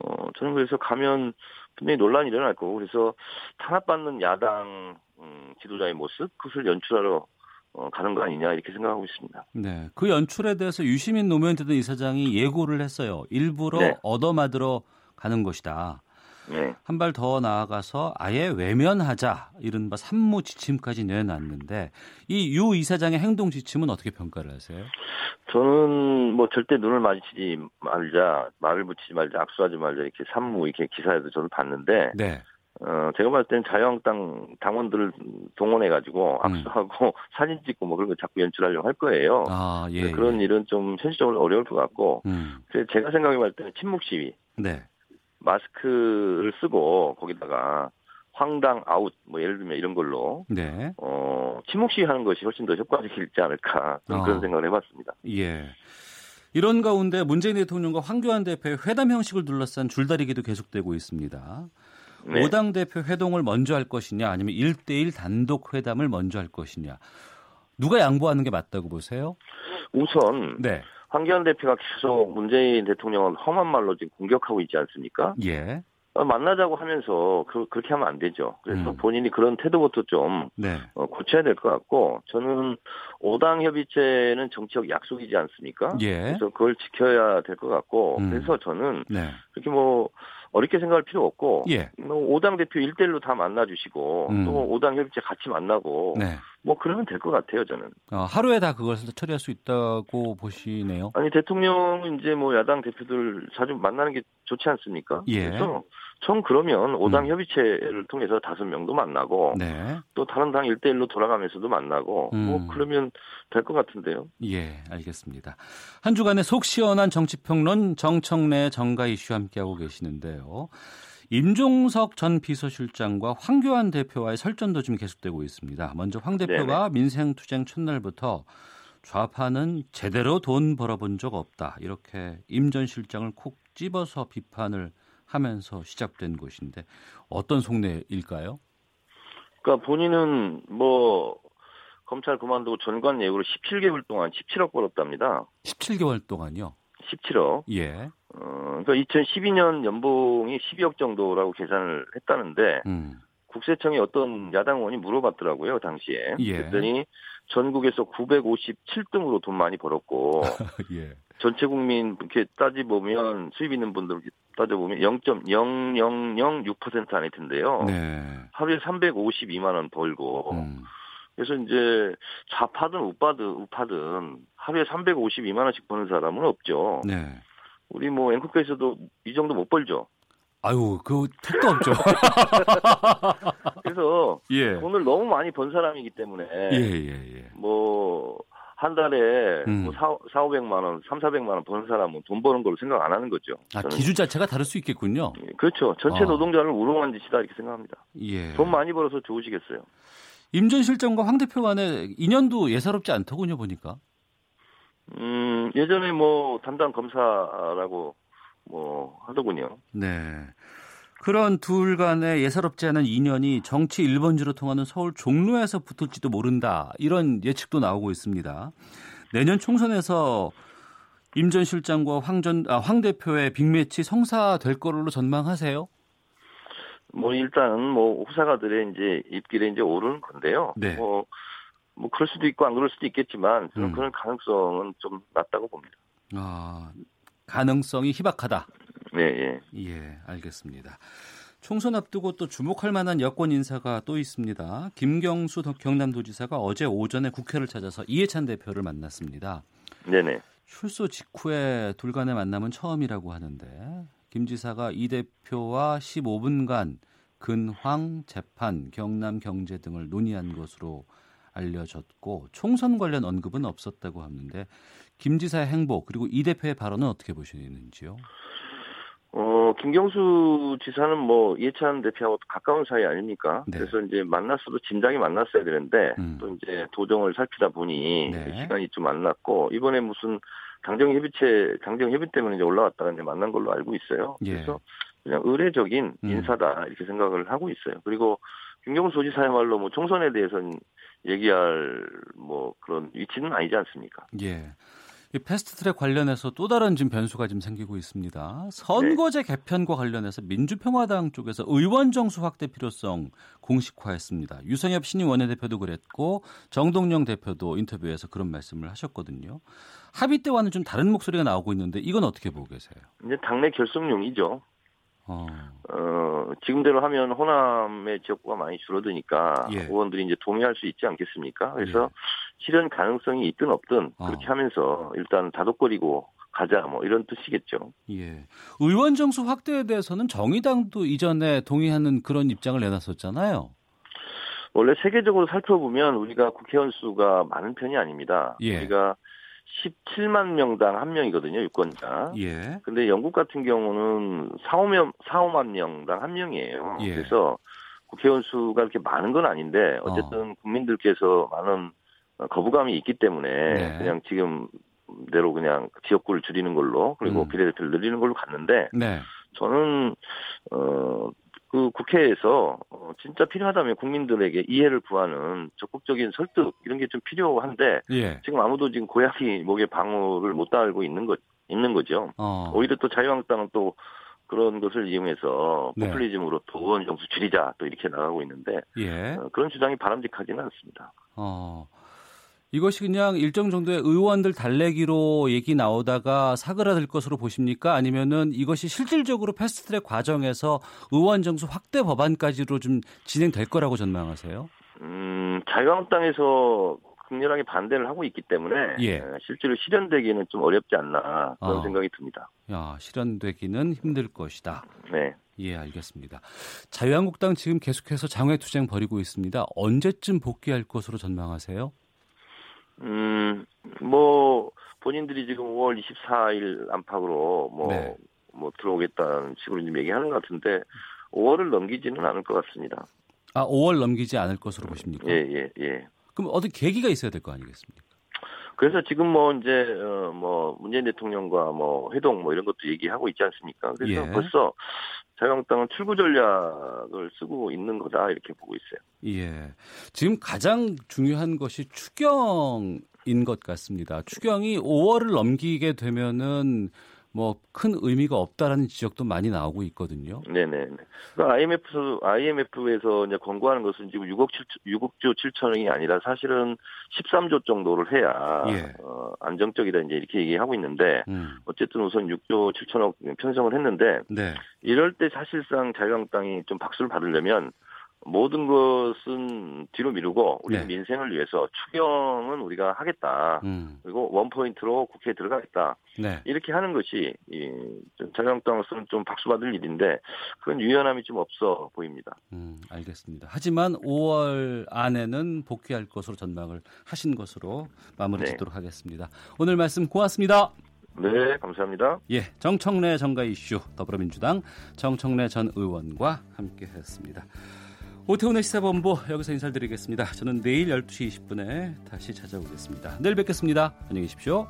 어 저는 그래서 가면 분명히 논란이 일어날 거고 그래서 탄압받는 야당 음, 지도자의 모습 그것을 연출하러 어, 가는 거 아니냐 이렇게 생각하고 있습니다. 네, 그 연출에 대해서 유시민 노무현 대전 이사장이 예고를 했어요. 일부러 네. 얻어맞으러 가는 것이다. 네. 한 발 더 나아가서 아예 외면하자 이른바 산무 지침까지 내놨는데 이 유 이사장의 행동 지침은 어떻게 평가를 하세요? 저는 뭐 절대 눈을 마주치지 말자, 말을 붙이지 말자, 악수하지 말자 이렇게 산무 이렇게 기사에도 저는 봤는데 네. 어, 제가 봤을 때는 자유한국당 당원들을 동원해가지고 악수하고 사진 찍고 뭐 그런 거 자꾸 연출하려고 할 거예요. 음. 아, 예. 그런 일은 좀 현실적으로 어려울 것 같고, 음. 그래서 제가 생각해 봤을 때는 침묵 시위, 네. 마스크를 쓰고 거기다가 황당 아웃 뭐 예를 들면 이런 걸로 네. 어, 침묵 시위하는 것이 훨씬 더 효과적이지 않을까 그런, 아. 그런 생각을 해봤습니다. 예. 이런 가운데 문재인 대통령과 황교안 대표의 회담 형식을 둘러싼 줄다리기도 계속되고 있습니다. 네. 오당 대표 회동을 먼저 할 것이냐 아니면 1대1 단독 회담을 먼저 할 것이냐. 누가 양보하는 게 맞다고 보세요? 우선 네. 황교안 대표가 계속 문재인 대통령을 험한 말로 지금 공격하고 있지 않습니까? 예. 어, 만나자고 하면서 그, 렇게 하면 안 되죠. 그래서 음. 본인이 그런 태도부터 좀 네. 어, 고쳐야 될 것 같고 저는 오당 협의체는 정치적 약속이지 않습니까? 예. 그래서 그걸 지켜야 될 것 같고 음. 그래서 저는 네. 그렇게 뭐 어렵게 생각할 필요 없고 예. 뭐 오당 대표 일대일로다 만나주시고 음. 또 오당 협의체 같이 만나고 네. 뭐 그러면 될 것 같아요 저는. 어, 하루에 다 그걸 처리할 수 있다고 보시네요. 아니 대통령은 이제 뭐 야당 대표들 자주 만나는 게 좋지 않습니까? 예. 그래서 전 그러면 오당 음. 협의체를 통해서 다섯 명도 만나고 네. 또 다른 당 일대일로 돌아가면서도 만나고 음. 뭐 그러면 될 것 같은데요. 예, 알겠습니다. 한 주간의 속 시원한 정치평론 정청래 정가 이슈 함께하고 계시는데요. 임종석 전 비서실장과 황교안 대표와의 설전도 지금 계속되고 있습니다. 먼저 황 대표가 민생투쟁 첫날부터 좌파는 제대로 돈 벌어본 적 없다. 이렇게 임 전 실장을 콕 집어서 비판을 하면서 시작된 것인데 어떤 속내일까요? 그러니까 본인은 뭐 검찰 그만두고 전관 예우로 17개월 동안 17억 벌었답니다. 17개월 동안요. 17억. 예. 어, 그러니까 2012년 연봉이 12억 정도라고 계산을 했다는데 음. 국세청에 어떤 야당 의원이 물어봤더라고요 당시에. 예. 그랬더니 전국에서 957등으로 돈 많이 벌었고 예. 전체 국민 이렇게 따지보면 수입 있는 분들 따져보면 0.0006% 안에 든대요. 네. 하루에 352만 원 벌고 음. 그래서 이제 좌파든 우파든 우파든 하루에 352만 원씩 버는 사람은 없죠. 네. 우리 뭐 앵커께서도 이 정도 못 벌죠. 아유, 그 택도 없죠. 그래서 예. 돈을 너무 많이 번 사람이기 때문에 예, 예, 예. 뭐 한 달에 음. 뭐 4, 4, 500만 원, 3, 400만 원 버는 사람은 돈 버는 걸로 생각 안 하는 거죠. 아. 기준 자체가 다를 수 있겠군요. 그렇죠. 전체 아. 노동자를 우롱한 짓이다 이렇게 생각합니다. 예. 돈 많이 벌어서 좋으시겠어요. 임 전 실장과 황 대표 간의 인연도 예사롭지 않더군요, 보니까. 음, 예전에 뭐 담당 검사라고 뭐 하더군요. 네. 그런 둘 간의 예사롭지 않은 인연이 정치 1번지로 통하는 서울 종로에서 붙을지도 모른다. 이런 예측도 나오고 있습니다. 내년 총선에서 임 전 실장과 황, 전, 아, 황 대표의 빅매치 성사될 거로 전망하세요? 뭐 일단은 뭐 후사가들의 이제 입길에 이제 오르는 건데요. 네. 뭐, 뭐 그럴 수도 있고 안 그럴 수도 있겠지만 저는 음. 그런 가능성은 좀 낮다고 봅니다. 아, 가능성이 희박하다. 네, 예. 예, 알겠습니다. 총선 앞두고 또 주목할 만한 여권 인사가 또 있습니다. 김경수 더- 경남도지사가 어제 오전에 국회를 찾아서 이해찬 대표를 만났습니다. 네네. 출소 직후에 둘 간의 만남은 처음이라고 하는데 김 지사가 이 대표와 15분간 근황, 재판, 경남 경제 등을 논의한 것으로 알려졌고 총선 관련 언급은 없었다고 하는데 김 지사의 행보 그리고 이 대표의 발언은 어떻게 보시는지요? 어, 김경수 지사는 뭐 이해찬 대표하고 가까운 사이 아닙니까? 네. 그래서 이제 만났어도 진작에 만났어야 되는데 음. 또 이제 도정을 살피다 보니 네. 시간이 좀 안 났고 이번에 무슨 당정 협의체 당정 협의 때문에 이제 올라왔다가 이제 만난 걸로 알고 있어요. 예. 그래서 그냥 의례적인 음. 인사다 이렇게 생각을 하고 있어요. 그리고 김경수 지사야말로 뭐 총선에 대해서는 얘기할 뭐 그런 위치는 아니지 않습니까? 예. 이 패스트트랙 관련해서 또 다른 지금 변수가 지금 생기고 있습니다. 선거제 네. 개편과 관련해서 민주평화당 쪽에서 의원 정수 확대 필요성 공식화했습니다. 유성엽 신임 원내대표도 그랬고 정동영 대표도 인터뷰에서 그런 말씀을 하셨거든요. 합의 때와는 좀 다른 목소리가 나오고 있는데 이건 어떻게 보고 계세요? 이제 당내 결속용이죠. 어. 어. 지금대로 하면 호남의 지역구가 많이 줄어드니까 예. 의원들이 이제 동의할 수 있지 않겠습니까? 그래서 예. 실현 가능성이 있든 없든 어. 그렇게 하면서 일단 다독거리고 가자 뭐 이런 뜻이겠죠. 예. 의원 정수 확대에 대해서는 정의당도 이전에 동의하는 그런 입장을 내놨었잖아요. 원래 세계적으로 살펴보면 우리가 국회의원 수가 많은 편이 아닙니다. 예. 우리가 17만 명당 한 명이거든요, 유권자. 예. 근데 영국 같은 경우는 4, 5명, 4, 5만 명당 한 명이에요. 예. 그래서 국회의원 수가 그렇게 많은 건 아닌데 어쨌든 어. 국민들께서 많은 거부감이 있기 때문에 네. 그냥 지금 대로 그냥 지역구를 줄이는 걸로 그리고 음. 비례대표를 늘리는 걸로 갔는데 네. 저는 어 그 국회에서 어, 진짜 필요하다면 국민들에게 이해를 구하는 적극적인 설득 이런 게 좀 필요한데 예. 지금 아무도 지금 고양이 목에 방울을 못 달고 있는 것 있는 거죠. 어. 오히려 또 자유한국당은 또 그런 것을 이용해서 네. 포퓰리즘으로 또 의원 정수 줄이자 또 이렇게 나가고 있는데 예. 어, 그런 주장이 바람직하지는 않습니다. 어. 이것이 그냥 일정 정도의 의원들 달래기로 얘기 나오다가 사그라들 것으로 보십니까? 아니면은 이것이 실질적으로 패스트트랙 과정에서 의원 정수 확대 법안까지로 좀 진행될 거라고 전망하세요? 음, 자유한국당에서 극렬하게 반대를 하고 있기 때문에 예. 실제로 실현되기는 좀 어렵지 않나 그런 어. 생각이 듭니다. 야, 실현되기는 힘들 것이다. 네. 예, 알겠습니다. 자유한국당 지금 계속해서 장외 투쟁 벌이고 있습니다. 언제쯤 복귀할 것으로 전망하세요? 음, 뭐, 본인들이 지금 5월 24일 안팎으로 뭐, 네. 뭐 들어오겠다는 식으로 지금 얘기하는 것 같은데 5월을 넘기지는 않을 것 같습니다. 아, 5월 넘기지 않을 것으로 보십니까? 예, 예, 예. 그럼 어떤 계기가 있어야 될 거 아니겠습니까? 그래서 지금 뭐 이제 어 뭐 문재인 대통령과 뭐 회동 뭐 이런 것도 얘기하고 있지 않습니까? 그래서 예. 벌써 자유한국당은 출구 전략을 쓰고 있는 거다 이렇게 보고 있어요. 예. 지금 가장 중요한 것이 추경인 것 같습니다. 추경이 5월을 넘기게 되면은 뭐 큰 의미가 없다라는 지적도 많이 나오고 있거든요. 네네. 그러니까 IMF IMF에서 이제 권고하는 것은 지금 6억 7 6억조 7천억이 아니라 사실은 13조 정도를 해야 예. 어, 안정적이다 이제 이렇게 얘기하고 있는데 음. 어쨌든 우선 6조 7천억 편성을 했는데 네. 이럴 때 사실상 자유한국당이 좀 박수를 받으려면 모든 것은 뒤로 미루고 우리 네. 민생을 위해서 추경은 우리가 하겠다. 음. 그리고 원 포인트로 국회에 들어가겠다. 네. 이렇게 하는 것이 이 자유한국당으로서는 좀 박수받을 일인데 그런 유연함이 좀 없어 보입니다. 음, 알겠습니다. 하지만 5월 안에는 복귀할 것으로 전망을 하신 것으로 마무리 네. 짓도록 하겠습니다. 오늘 말씀 고맙습니다. 네, 감사합니다. 예, 정청래 정가 이슈 더불어민주당 정청래 전 의원과 함께했습니다. 오태훈의 시사본부 여기서 인사드리겠습니다. 저는 내일 12시 20분에 다시 찾아오겠습니다. 내일 뵙겠습니다. 안녕히 계십시오.